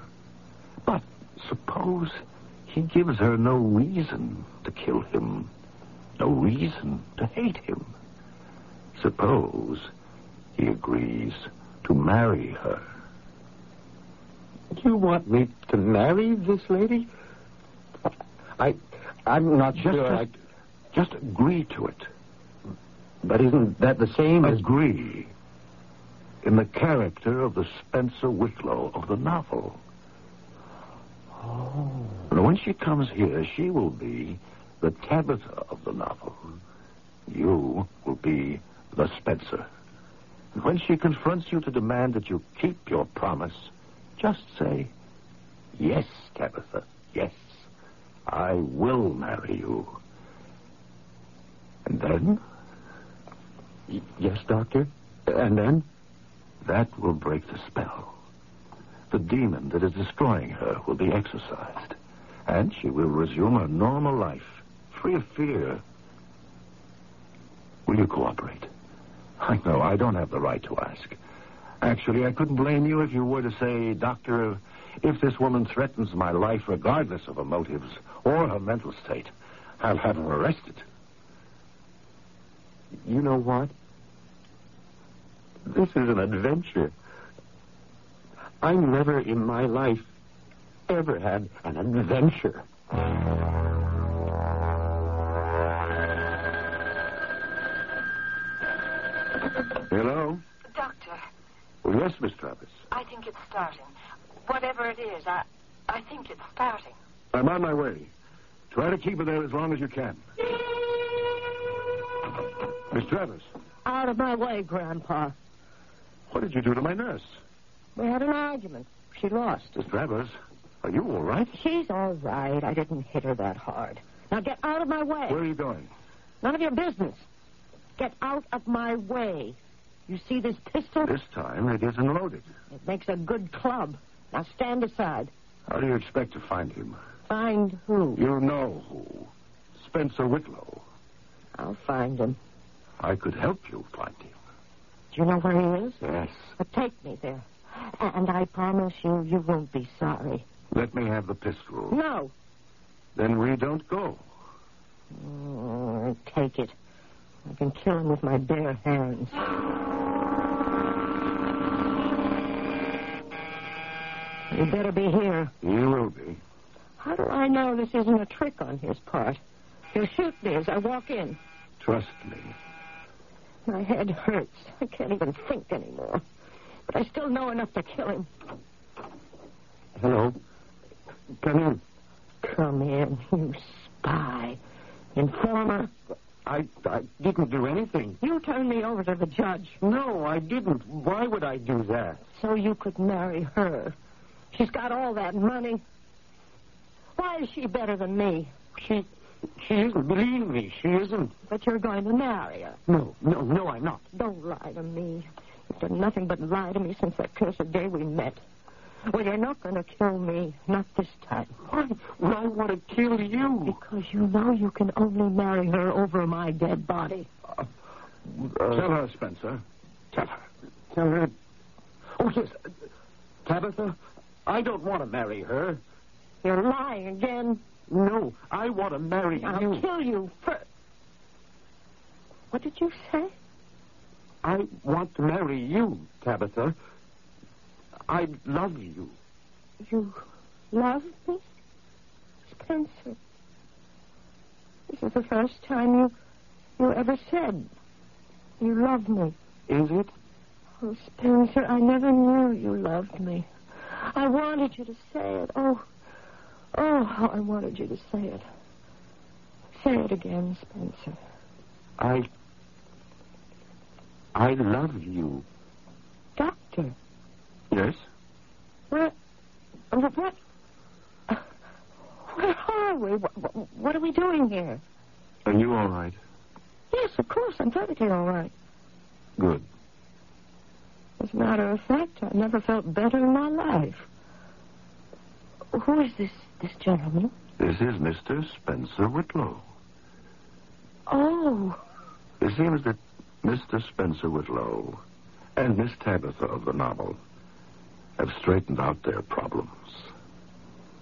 But suppose he gives her no reason to kill him, no reason to hate him. Suppose he agrees to marry her. You want me to marry this lady? I, I'm not just, sure. Just, just agree to it. But isn't that the same as agree in the character of the Spencer Whitlow of the novel? Oh. And when she comes here, she will be the Tabitha of the novel. You will be the Spencer. And when she confronts you to demand that you keep your promise, just say, Yes, Tabitha, yes, I will marry you. And then? Y- yes, Doctor. And then? That will break the spell. The demon that is destroying her will be exorcised, and she will resume her normal life, free of fear. Will you cooperate? I know I don't have the right to ask. Actually, I couldn't blame you if you were to say, Doctor, if this woman threatens my life regardless of her motives or her mental state, I'll have her arrested. You know what? This is an adventure. I never in my life ever had an adventure. Hello? Doctor, Well, yes, Miss Travis. I think it's starting. Whatever it is, I, I think it's starting. I'm on my way. Try to keep her there as long as you can. Miss Travis, Out of my way, Grandpa. what did you do to my nurse? We had an argument. She lost. Miss Travers, are you all right? She's all right. I didn't hit her that hard. Now get out of my way. Where are you going? None of your business. Get out of my way. You see this pistol? This time it isn't loaded. It makes a good club. Now stand aside. How do you expect to find him? Find who? You know who. Spencer Whitlow. I'll find him. I could help you find him. Do you know where he is? Yes. But take me there. And I promise you, you won't be sorry. Let me have the pistol. No. Then we don't go. Oh, take it. I can kill him with my bare hands. You better be here. You will be. How do I know this isn't a trick on his part? He'll shoot me as I walk in. Trust me. My head hurts. I can't even think anymore. but I still know enough to kill him. Hello. Come in. Come in, you spy. Informer. I, I didn't do anything. You turned me over to the judge. No, I didn't. Why would I do that? So you could marry her. She's got all that money. Why is she better than me? She she isn't. Believe me, she isn't. But you're going to marry her. No, no, no, I'm not. Don't lie to me. You've done nothing but lie to me since that cursed day we met. Well, you're not going to kill me. Not this time. Why, Well, I want to kill you? Because you know you can only marry her over my dead body. Uh, Tell her, Spencer. Tell her. Tell her. Oh, yes. Tabitha, I don't want to marry her. You're lying again. No, I want to marry you. I'll kill you first. What did you say? I want to marry you, Tabitha. I love you. You love me? Spencer. This is the first time you you ever said you love me. Is it? Oh, Spencer, I never knew you loved me. I wanted you to say it. Oh, oh, how I wanted you to say it. Say it again, Spencer. I. I love you. Doctor, Yes? where, what, what, where are we? What, what, what are we doing here? Are you all right? Yes, of course, I'm perfectly all right. Good. As a matter of fact, I never felt better in my life. Who is this this gentleman? This is Mr. Spencer Whitlow. Oh, It seems that Mr. Spencer Whitlow and Miss Tabitha of the novel have straightened out their problems.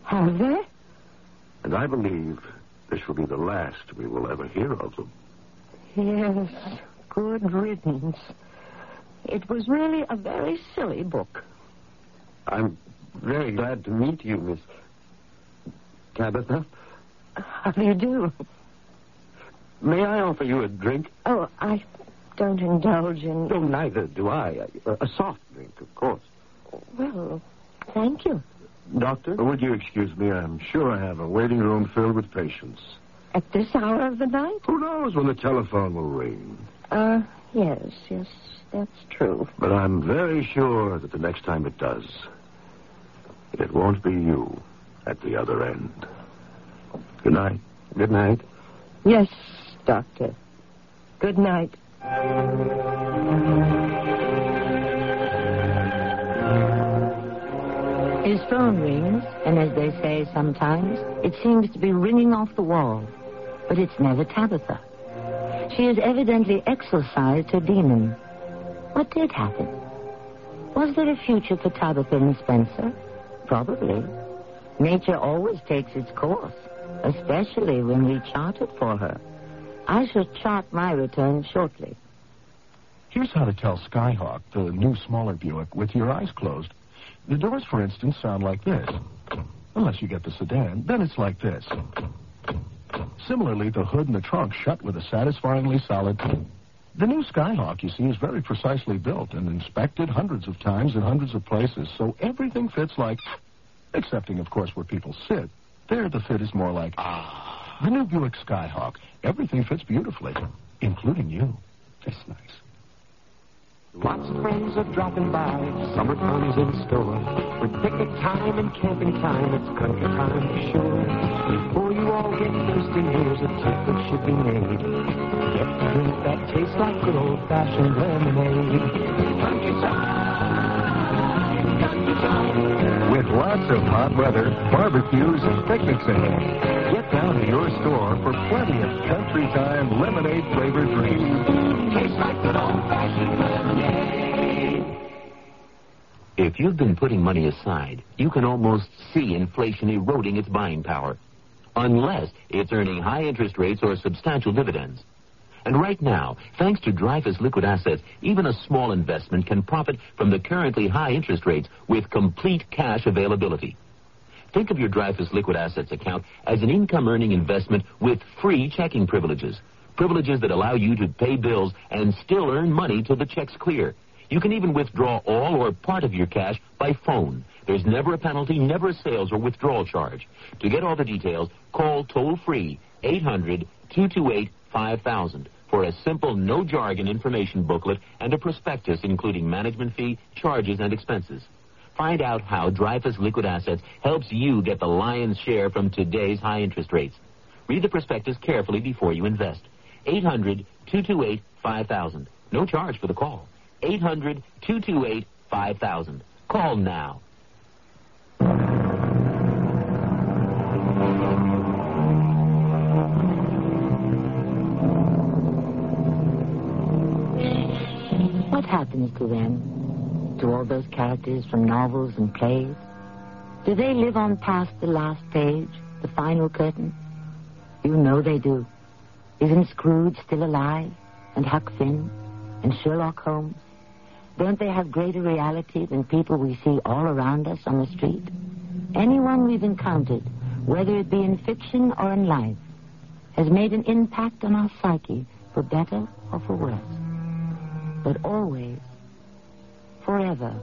have they? And I believe this will be the last we will ever hear of them. Yes, good riddance. It was really a very silly book. I'm very glad to meet you, Miss Tabitha. How do you do? May I offer you a drink? Oh, I don't indulge in. No, neither do I. A, a soft drink, of course. Well, thank you. Doctor? Would you excuse me? I'm sure I have a waiting room filled with patients. At this hour of the night? Who knows when the telephone will ring? Uh, yes, yes, that's true. But I'm very sure that the next time it does, it won't be you at the other end. Good night. Good night. Yes, Doctor. Good night. His phone rings, and as they say sometimes, it seems to be ringing off the wall. But it's never Tabitha. She has evidently exorcised her demon. What did happen? Was there a future for Tabitha and Spencer? Probably. Nature always takes its course, especially when we chart it for her. I shall chart my return shortly. Here's how to tell Skyhawk, the new smaller Buick, with your eyes closed. The doors, for instance, sound like this. Unless you get the sedan, then it's like this. Similarly, the hood and the trunk shut with a satisfyingly solid. The new Skyhawk, you see, is very precisely built and inspected hundreds of times in hundreds of places, so everything fits like, excepting, of course, where people sit. There, the fit is more like, ah. The new Buick Skyhawk. Everything fits beautifully, including you. It's nice. Lots of friends are dropping by, summer fun's in store. With picnic time and camping time, it's country time for sure. Before you all get thirsty, here's a tip that should be made. Get a drink that tastes like good old-fashioned lemonade. Country time, country time. With lots of hot weather, barbecues, and picnics ahead. Get down to your store for plenty of country time lemonade flavored drinks. Tastes like good old-fashioned lemonade. If you've been putting money aside, you can almost see inflation eroding its buying power. Unless it's earning high interest rates or substantial dividends. And right now, thanks to Dreyfus Liquid Assets, even a small investment can profit from the currently high interest rates with complete cash availability. Think of your Dreyfus Liquid Assets account as an income-earning investment with free checking privileges. Privileges that allow you to pay bills and still earn money till the checks clear. You can even withdraw all or part of your cash by phone. There's never a penalty, never a sales or withdrawal charge. To get all the details, call toll-free 800-228-5000 for a simple, no jargon information booklet and a prospectus including management fee, charges, and expenses. Find out how Dreyfus Liquid Assets helps you get the lion's share from today's high interest rates. Read the prospectus carefully before you invest. 800-228-5000. No charge for the call. 800-228-5000. Call now. What happens to them? To all those characters from novels and plays? Do they live on past the last page, the final curtain? You know they do. Isn't Scrooge still alive? And Huck Finn? And Sherlock Holmes? Don't they have greater reality than people we see all around us on the street? Anyone we've encountered, whether it be in fiction or in life, has made an impact on our psyche, for better or for worse. But always, forever.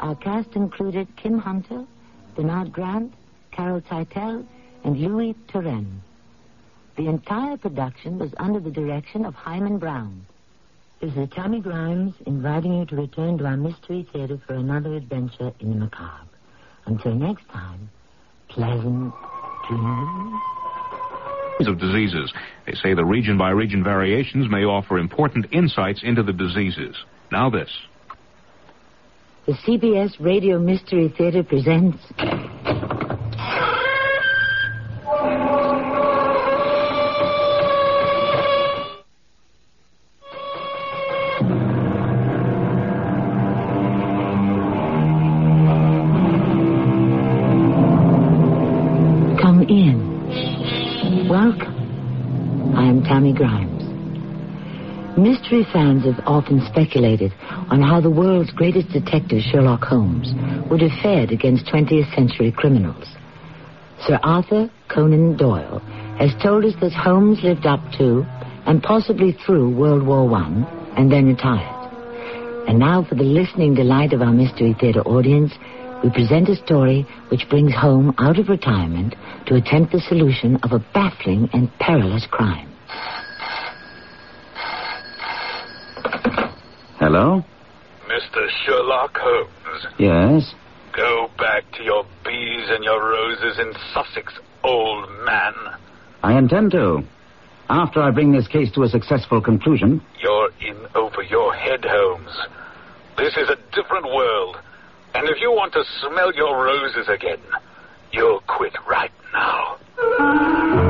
Our cast included Kim Hunter, Bernard Grant, Carol Teitel, and Louis Turenne. The entire production was under the direction of Himan Brown. This is Tammy Grimes inviting you to return to our Mystery Theater for another adventure in the macabre. Until next time, pleasant dreams. of diseases. They say the region by region variations may offer important insights into the diseases. Now this. The CBS Radio Mystery Theater presents. Mystery fans have often speculated on how the world's greatest detective, Sherlock Holmes, would have fared against 20th century criminals. Sir Arthur Conan Doyle has told us that Holmes lived up to and possibly through World War I and then retired. And now, for the listening delight of our Mystery Theater audience, we present a story which brings Holmes out of retirement to attempt the solution of a baffling and perilous crime. Hello? Mr. Sherlock Holmes, Yes? go back to your bees and your roses in Sussex, old man. I intend to. After I bring this case to a successful conclusion. You're in over your head, Holmes. This is a different world. And if you want to smell your roses again, you'll quit right now.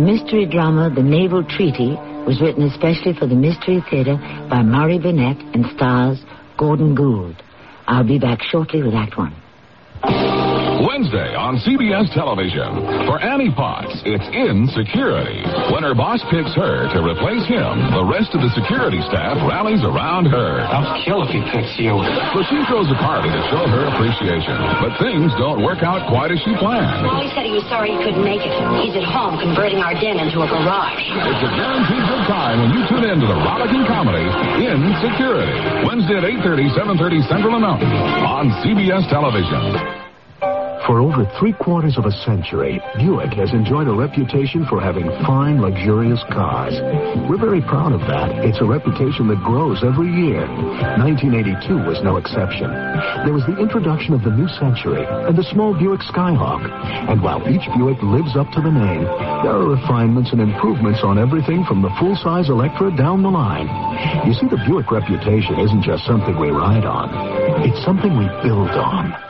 Our mystery drama, The Naval Treaty, was written especially for the Mystery Theater by Murray Burnett and stars Gordon Gould. I'll be back shortly with Act One. Wednesday on CBS television. For Annie Potts, it's in security. When her boss picks her to replace him, the rest of the security staff rallies around her. I'll kill if he picks you. So she throws a party to show her appreciation. But things don't work out quite as she planned. Wally said he was sorry he couldn't make it. He's at home converting our den into a garage. It's a guaranteed good time when you tune in to the rollicking comedy In Security. Wednesday at 8.30, 7.30 Central and Mountain on CBS television. For over three quarters of a century, Buick has enjoyed a reputation for having fine, luxurious cars. We're very proud of that. It's a reputation that grows every year. 1982 was no exception. There was the introduction of the new century and the small Buick Skyhawk. And while each Buick lives up to the name, there are refinements and improvements on everything from the full-size Electra down the line. You see, the Buick reputation isn't just something we ride on. It's something we build on.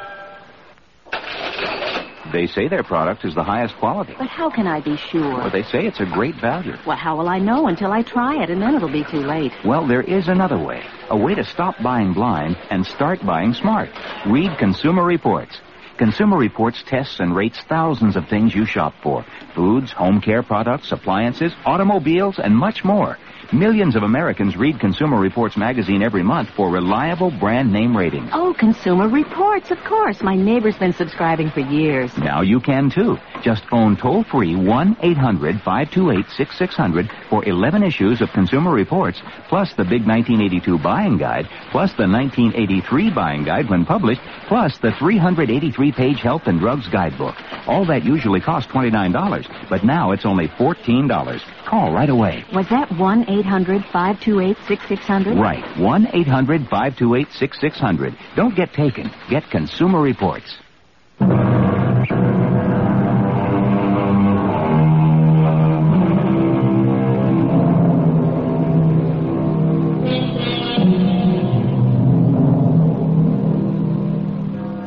They say their product is the highest quality. But how can I be sure? Well, they say it's a great value. Well, how will I know until I try it, and then it'll be too late. Well, there is another way. A way to stop buying blind and start buying smart. Read Consumer Reports. Consumer Reports tests and rates thousands of things you shop for. Foods, home care products, appliances, automobiles, and much more. Millions of Americans read Consumer Reports magazine every month for reliable brand name ratings. Oh, Consumer Reports, of course. My neighbor's been subscribing for years. Now you can too. Just phone toll free 1 800 528 6600 for 11 issues of Consumer Reports, plus the big 1982 buying guide, plus the 1983 buying guide when published, plus the 383 page health and drugs guidebook. All that usually costs $29, but now it's only $14. Call right away. Was that 1 800 528 6600? Right. 1 800 528 6600. Don't get taken. Get Consumer Reports.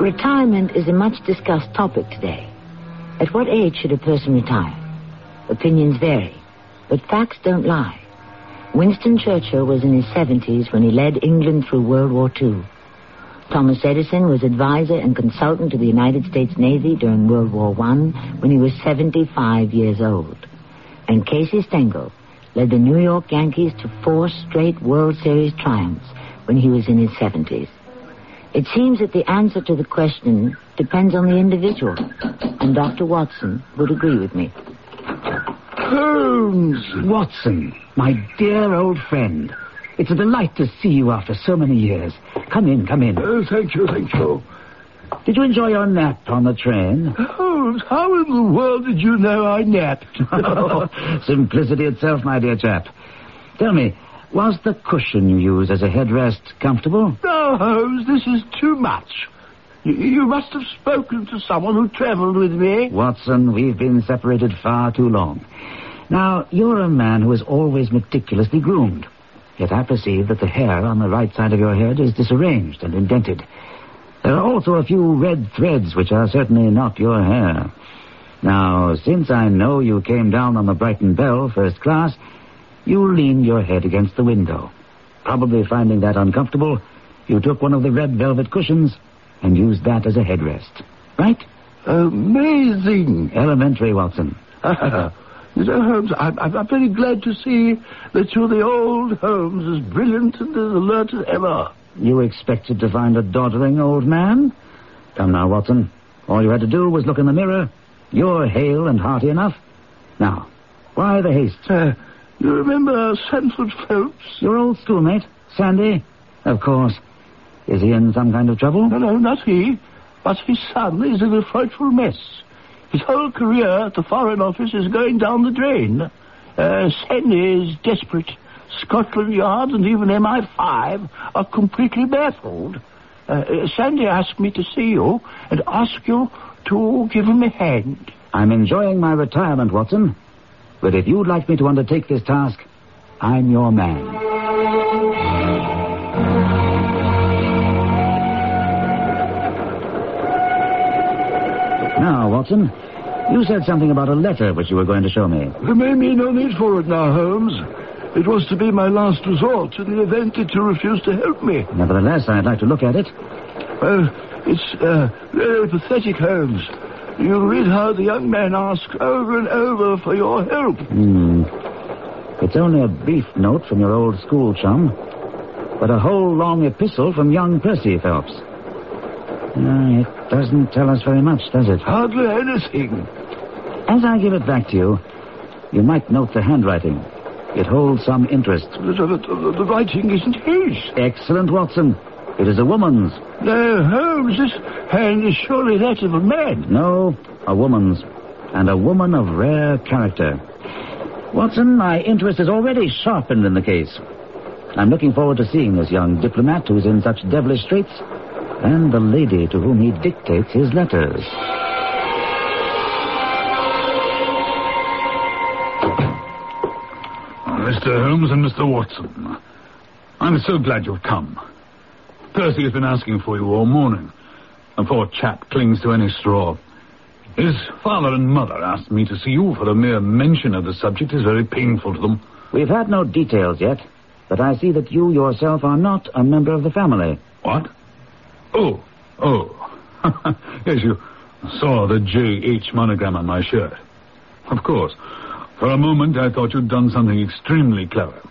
Retirement is a much discussed topic today. At what age should a person retire? Opinions vary, but facts don't lie. Winston Churchill was in his 70s when he led England through World War II. Thomas Edison was advisor and consultant to the United States Navy during World War I when he was 75 years old. And Casey Stengel led the New York Yankees to four straight World Series triumphs when he was in his 70s. It seems that the answer to the question depends on the individual, and Dr. Watson would agree with me. Holmes! Watson, my dear old friend. It's a delight to see you after so many years. Come in, come in. Oh, thank you, thank you. Did you enjoy your nap on the train? Holmes, how in the world did you know I napped? Simplicity itself, my dear chap. Tell me, was the cushion you use as a headrest comfortable? No, Holmes, this is too much. You, must have spoken to someone who travelled with me. Watson, we've been separated far too long. Now, you're a man who is always meticulously groomed. Yet I perceive that the hair on the right side of your head is disarranged and indented. There are also a few red threads which are certainly not your hair. Now, since I know you came down on the Brighton Belle first class, you leaned your head against the window. Probably finding that uncomfortable, you took one of the red velvet cushions and use that as a headrest. Right? Amazing. Elementary, Watson. Mr. Holmes, I'm, I'm very glad to see that you're the old Holmes, as brilliant and as alert as ever. You expected to find a doddering old man? Come now, Watson. All you had to do was look in the mirror. You're hale and hearty enough. Now, why the haste? Uh, you remember Sanford Phelps? Your old schoolmate, Sandy? Of course. Is he in some kind of trouble? No, no, not he. But his son is in a frightful mess. His whole career at the Foreign Office is going down the drain. Uh, Sandy is desperate. Scotland Yard and even MI5 are completely baffled. Uh, Sandy asked me to see you and ask you to give him a hand. I'm enjoying my retirement, Watson. But if you'd like me to undertake this task, I'm your man. Now, Watson, you said something about a letter which you were going to show me. There may be no need for it now, Holmes. It was to be my last resort in the event that you refused to help me. Nevertheless, I'd like to look at it. Well, it's uh, very pathetic, Holmes. You'll read how the young man asks over and over for your help. Hmm. It's only a brief note from your old school chum, but a whole long epistle from young Percy Phelps. Uh, it doesn't tell us very much, does it? Hardly anything. As I give it back to you, you might note the handwriting. It holds some interest. The, the, the, the writing isn't his. Excellent, Watson. It is a woman's. No, Holmes, this hand is surely that of a man. No, a woman's. And a woman of rare character. Watson, my interest is already sharpened in the case. I'm looking forward to seeing this young diplomat who's in such devilish straits, and the lady to whom he dictates his letters. Oh, Mr. Holmes and Mr. Watson, I'm so glad you've come. Percy has been asking for you all morning. The poor chap clings to any straw. His father and mother asked me to see you, for a mere mention of the subject is very painful to them. We've had no details yet, but I see that you yourself are not a member of the family. What? Oh, oh. yes, you saw the J.H. monogram on my shirt. Of course. For a moment, I thought you'd done something extremely clever.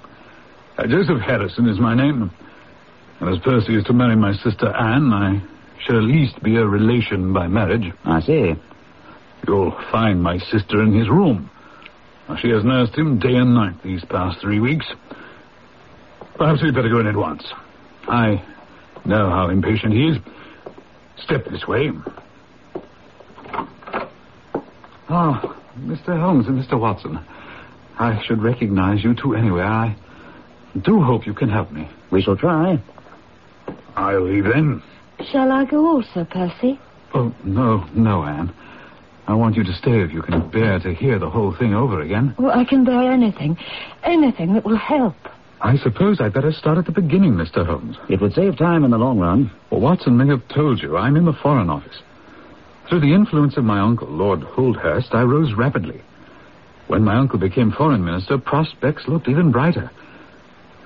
Uh, Joseph Harrison is my name. And as Percy is to marry my sister Anne, I shall at least be a relation by marriage. I see. You'll find my sister in his room. She has nursed him day and night these past three weeks. Perhaps we'd better go in at once. I know how impatient he is. Step this way. Ah, oh, Mr. Holmes and Mr. Watson. I should recognize you two anywhere. I do hope you can help me. We shall try. I'll leave then. Shall I go also, Percy? Oh, no, no, Anne. I want you to stay if you can bear to hear the whole thing over again. Well, I can bear anything. Anything that will help. I suppose I'd better start at the beginning, Mr. Holmes. It would save time in the long run. Well, Watson may have told you I'm in the Foreign Office. Through the influence of my uncle, Lord Holdhurst, I rose rapidly. When my uncle became Foreign Minister, prospects looked even brighter.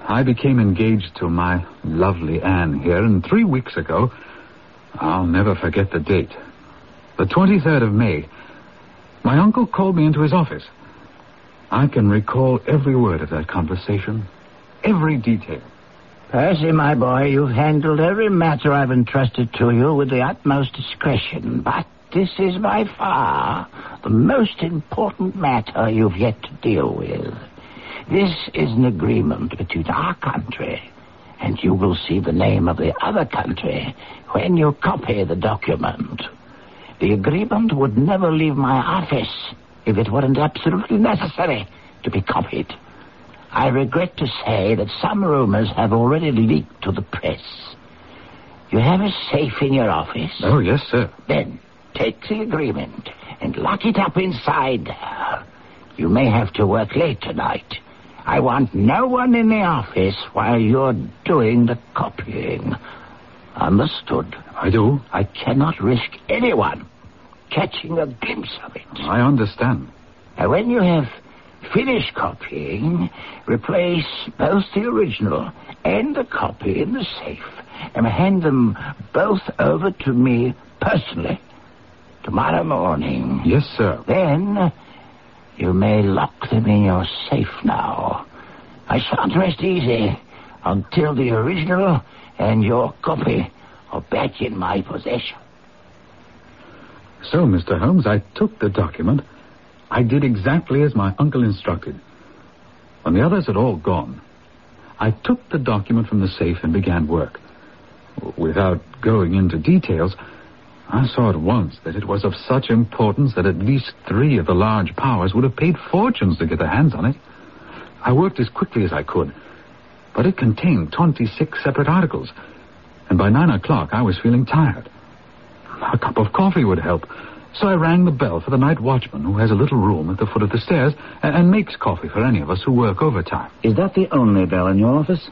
I became engaged to my lovely Anne here, and three weeks ago, I'll never forget the date, the 23rd of May, my uncle called me into his office. I can recall every word of that conversation, every detail. Percy, my boy, you've handled every matter I've entrusted to you with the utmost discretion, but this is by far the most important matter you've yet to deal with. This is an agreement between our country, and you will see the name of the other country when you copy the document. The agreement would never leave my office if it weren't absolutely necessary to be copied. I regret to say that some rumors have already leaked to the press. You have a safe in your office? Oh, yes, sir. Then take the agreement and lock it up inside there. You may have to work late tonight. I want no one in the office while you're doing the copying. Understood? I do. I cannot risk anyone catching a glimpse of it. I understand. And when you have finished copying, replace both the original and the copy in the safe and hand them both over to me personally tomorrow morning. Yes, sir. Then you may lock them in your safe now. I shan't rest easy until the original and your copy are back in my possession. So, Mr. Holmes, I took the document. I did exactly as my uncle instructed. When the others had all gone, I took the document from the safe and began work. Without going into details, I saw at once that it was of such importance that at least three of the large powers would have paid fortunes to get their hands on it. I worked as quickly as I could, but it contained 26 separate articles, and by nine o'clock I was feeling tired. A cup of coffee would help, so I rang the bell for the night watchman who has a little room at the foot of the stairs and, and makes coffee for any of us who work overtime. Is that the only bell in your office?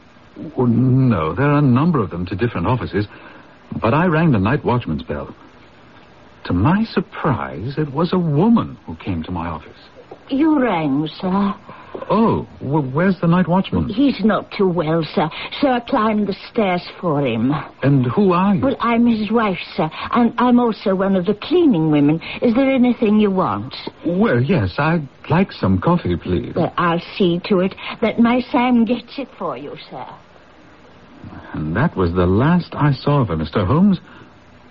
Oh, no, there are a number of them to different offices, but I rang the night watchman's bell. To my surprise, it was a woman who came to my office. You rang, sir. Oh, well, where's the night watchman? He's not too well, sir, so I climbed the stairs for him. And who are you? Well, I'm his wife, sir, and I'm also one of the cleaning women. Is there anything you want? Well, yes, I'd like some coffee, please. Well, I'll see to it that my Sam gets it for you, sir. And that was the last I saw of her, Mr. Holmes,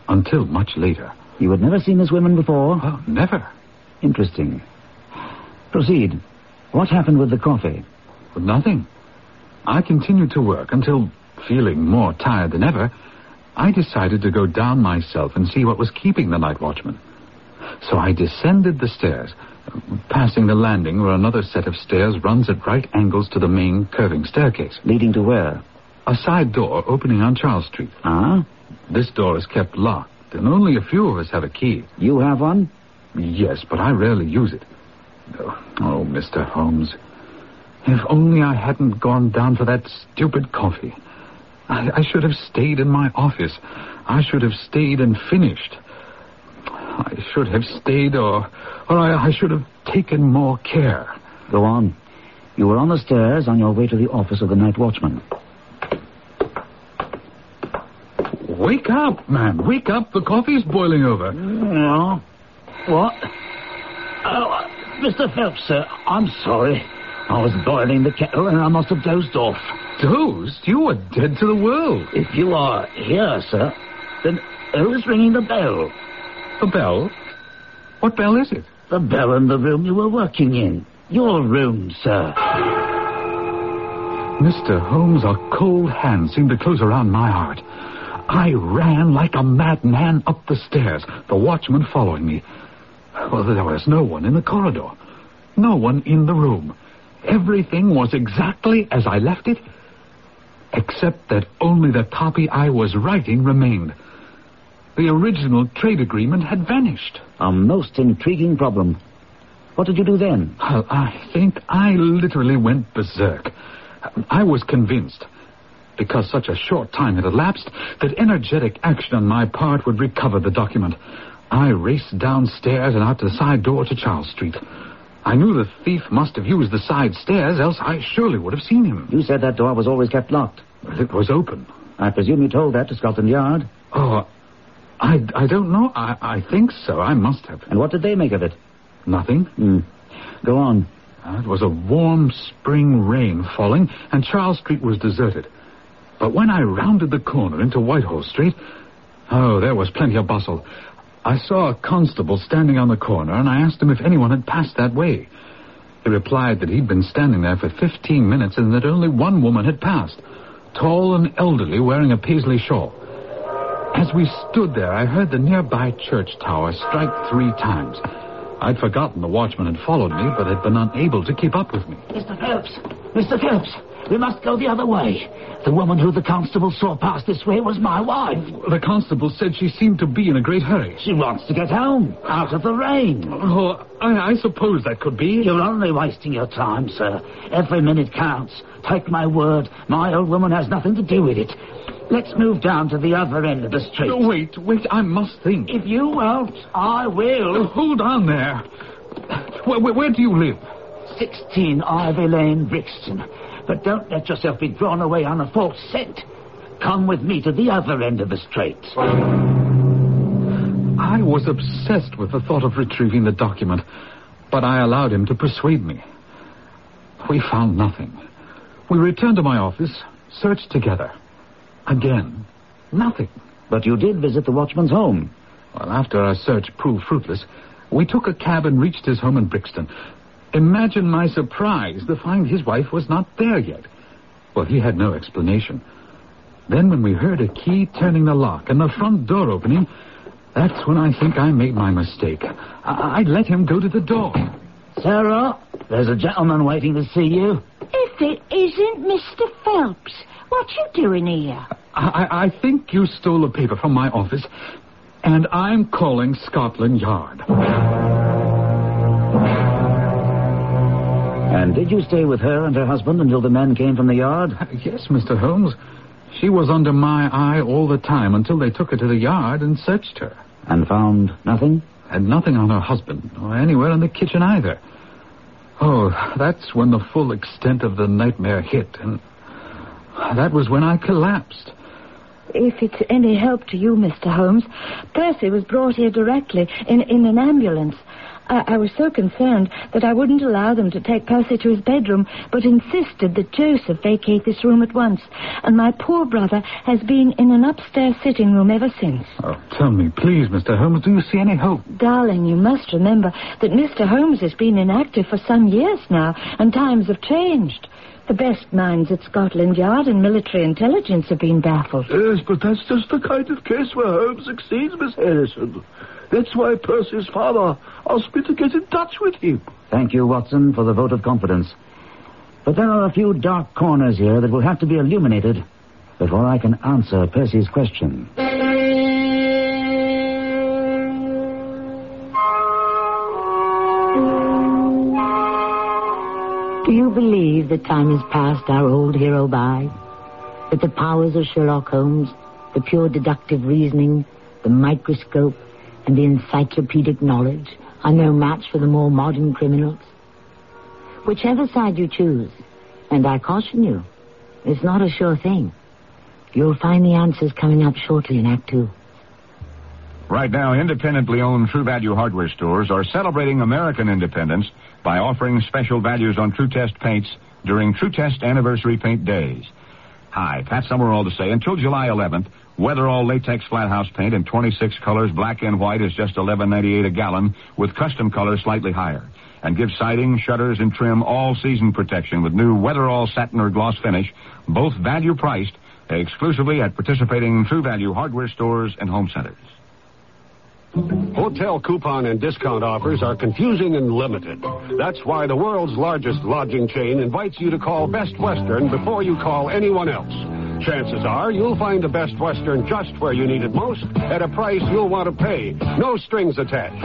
until much later. You had never seen this woman before? Oh, never. Interesting. Proceed. What happened with the coffee? Nothing. I continued to work until, feeling more tired than ever, I decided to go down myself and see what was keeping the night watchman. So I descended the stairs, passing the landing where another set of stairs runs at right angles to the main curving staircase. Leading to where? A side door opening on Charles Street. Ah? This door is kept locked, and only a few of us have a key. You have one? Yes, but I rarely use it. Oh, oh, Mr. Holmes. If only I hadn't gone down for that stupid coffee. I, I should have stayed in my office. I should have stayed and finished. I should have stayed, or, or I, I should have taken more care. Go on. You were on the stairs on your way to the office of the night watchman. Wake up, man. Wake up. The coffee's boiling over. No. What? Oh, Mr. Phelps, sir, I'm sorry. I was boiling the kettle and I must have dozed off. Dozed? You were dead to the world. If you are here, sir, then who is ringing the bell? The bell? What bell is it? The bell in the room you were working in. Your room, sir. Mr. Holmes, a cold hand seemed to close around my heart. I ran like a madman up the stairs, the watchman following me. Well, there was no one in the corridor. No one in the room. Everything was exactly as I left it, except that only the copy I was writing remained. The original trade agreement had vanished. A most intriguing problem. What did you do then? Well, I think I literally went berserk. I was convinced, because such a short time had elapsed, that energetic action on my part would recover the document. I raced downstairs and out to the side door to Charles Street. I knew the thief must have used the side stairs, else I surely would have seen him. You said that door was always kept locked. Well, it was open. I presume you told that to Scotland Yard? Oh, I, I don't know. I, I think so. I must have. And what did they make of it? Nothing. Hmm. Go on. Uh, it was a warm spring rain falling, and Charles Street was deserted. But when I rounded the corner into Whitehall Street, oh, there was plenty of bustle. I saw a constable standing on the corner, and I asked him if anyone had passed that way. He replied that he'd been standing there for 15 minutes and that only one woman had passed, tall and elderly, wearing a paisley shawl. As we stood there, I heard the nearby church tower strike three times. I'd forgotten the watchman had followed me, but had been unable to keep up with me. Mr. Phelps! Mr. Phelps! We must go the other way. The woman who the constable saw pass this way was my wife. The constable said she seemed to be in a great hurry. She wants to get home, out of the rain. Oh, I, I suppose that could be. You're only wasting your time, sir. Every minute counts. Take my word, my old woman has nothing to do with it. Let's move down to the other end of the street. No, wait, wait, I must think. If you won't, I will. Oh, hold on there. Where, where, where do you live? 16 Ivy Lane, Brixton. But don't let yourself be drawn away on a false scent. Come with me to the other end of the street. I was obsessed with the thought of retrieving the document, but I allowed him to persuade me. We found nothing. We returned to my office, searched together. Again, nothing. But you did visit the watchman's home. Well, after our search proved fruitless, we took a cab and reached his home in Brixton. Imagine my surprise to find his wife was not there yet. Well, he had no explanation. Then, when we heard a key turning the lock and the front door opening, that's when I think I made my mistake. I, I let him go to the door. Sarah, there's a gentleman waiting to see you. If it isn't Mr. Phelps, what you doing here? I, I think you stole a paper from my office, and I'm calling Scotland Yard. And did you stay with her and her husband until the men came from the yard? Yes, Mr. Holmes. She was under my eye all the time until they took her to the yard and searched her. And found nothing? And nothing on her husband, or anywhere in the kitchen either. Oh, that's when the full extent of the nightmare hit, and that was when I collapsed. If it's any help to you, Mr. Holmes, Percy was brought here directly in, in an ambulance. I, I was so concerned that I wouldn't allow them to take Percy to his bedroom, but insisted that Joseph vacate this room at once. And my poor brother has been in an upstairs sitting room ever since. Oh, tell me, please, Mr. Holmes, do you see any hope? Darling, you must remember that Mr. Holmes has been inactive for some years now, and times have changed. The best minds at Scotland Yard and military intelligence have been baffled. Yes, but that's just the kind of case where Holmes succeeds, Miss Harrison. That's why Percy's father asked me to get in touch with him. Thank you, Watson, for the vote of confidence. But there are a few dark corners here that will have to be illuminated before I can answer Percy's question. Do you believe that time has passed our old hero by? That the powers of Sherlock Holmes, the pure deductive reasoning, the microscope, and the encyclopedic knowledge are no match for the more modern criminals? Whichever side you choose, and I caution you, it's not a sure thing. You'll find the answers coming up shortly in Act Two. Right now, independently owned True Value hardware stores are celebrating American independence by offering special values on Tru-Test paints during Tru-Test anniversary paint days. Hi, Pat Summerall to say, until July 11th, Weatherall latex flat house paint in 26 colors, black and white, is just $11.98 a gallon, with custom colors slightly higher. And give siding, shutters, and trim all season protection with new Weatherall satin or gloss finish, both value priced, exclusively at participating True Value hardware stores and home centers. Hotel coupon and discount offers are confusing and limited. That's why the world's largest lodging chain invites you to call Best Western before you call anyone else. Chances are you'll find the Best Western just where you need it most at a price you'll want to pay. No strings attached.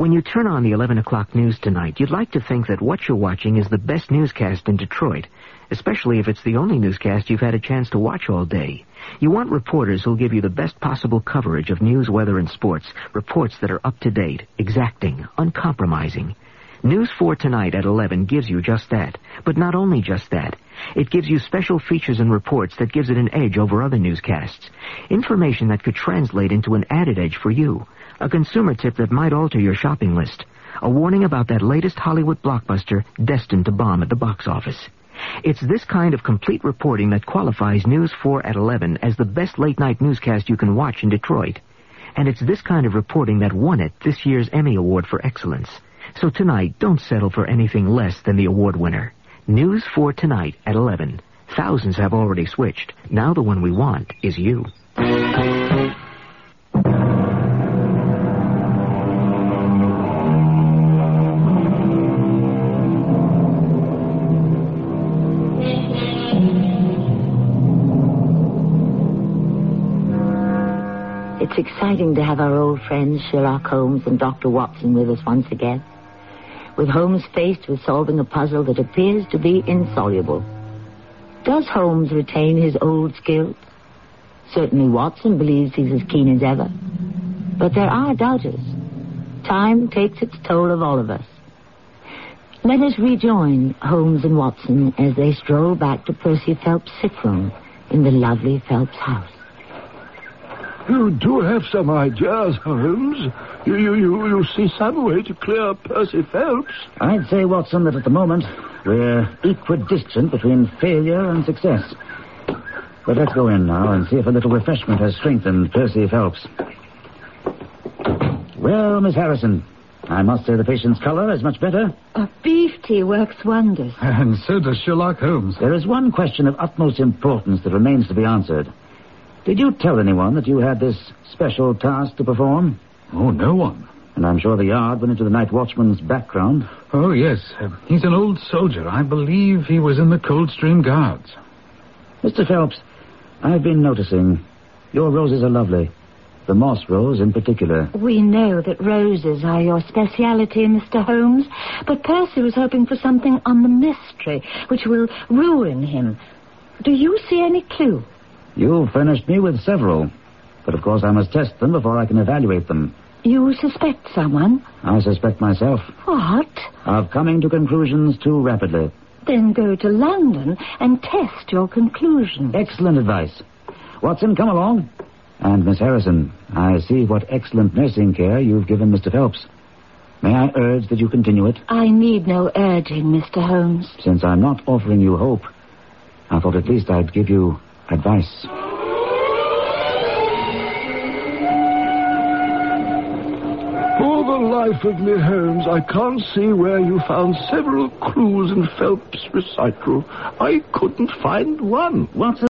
When you turn on the 11 o'clock news tonight, you'd like to think that what you're watching is the best newscast in Detroit, especially if it's the only newscast you've had a chance to watch all day. You want reporters who'll give you the best possible coverage of news, weather, and sports, reports that are up to date, exacting, uncompromising. News 4 tonight at 11 gives you just that, but not only just that. It gives you special features and reports that gives it an edge over other newscasts. Information that could translate into an added edge for you. A consumer tip that might alter your shopping list. A warning about that latest Hollywood blockbuster destined to bomb at the box office. It's this kind of complete reporting that qualifies News 4 at 11 as the best late-night newscast you can watch in Detroit. And it's this kind of reporting that won it this year's Emmy Award for Excellence. So tonight, don't settle for anything less than the award winner. News 4 tonight at 11. Thousands have already switched. Now the one we want is you. It's exciting to have our old friends Sherlock Holmes and Dr. Watson with us once again. With Holmes faced with solving a puzzle that appears to be insoluble. Does Holmes retain his old skills? Certainly Watson believes he's as keen as ever. But there are doubters. Time takes its toll of all of us. Let us rejoin Holmes and Watson as they stroll back to Percy Phelps' sick room in the lovely Phelps house. You do have some ideas, Holmes. You, you, you, you see some way to clear Percy Phelps. I'd say, Watson, that at the moment we're equidistant between failure and success. But let's go in now and see if a little refreshment has strengthened Percy Phelps. Well, Miss Harrison, I must say the patient's color is much better. A beef tea works wonders. And so does Sherlock Holmes. There is one question of utmost importance that remains to be answered. Did you tell anyone that you had this special task to perform? Oh, no one. And I'm sure the yard went into the night watchman's background. Oh, yes. Uh, he's an old soldier. I believe he was in the Coldstream Guards. Mr. Phelps, I've been noticing your roses are lovely. The moss rose in particular. We know that roses are your speciality, Mr. Holmes, but Percy was hoping for something on the mystery, which will ruin him. Do you see any clue? You've furnished me with several. But of course I must test them before I can evaluate them. You suspect someone? I suspect myself. What? Of coming to conclusions too rapidly. Then go to London and test your conclusions. Excellent advice. Watson, come along. And Miss Harrison, I see what excellent nursing care you've given Mr. Phelps. May I urge that you continue it? I need no urging, Mr. Holmes. Since I'm not offering you hope, I thought at least I'd give you advice. For the life of me, Holmes, I can't see where you found several clues in Phelps' recital. I couldn't find one. What's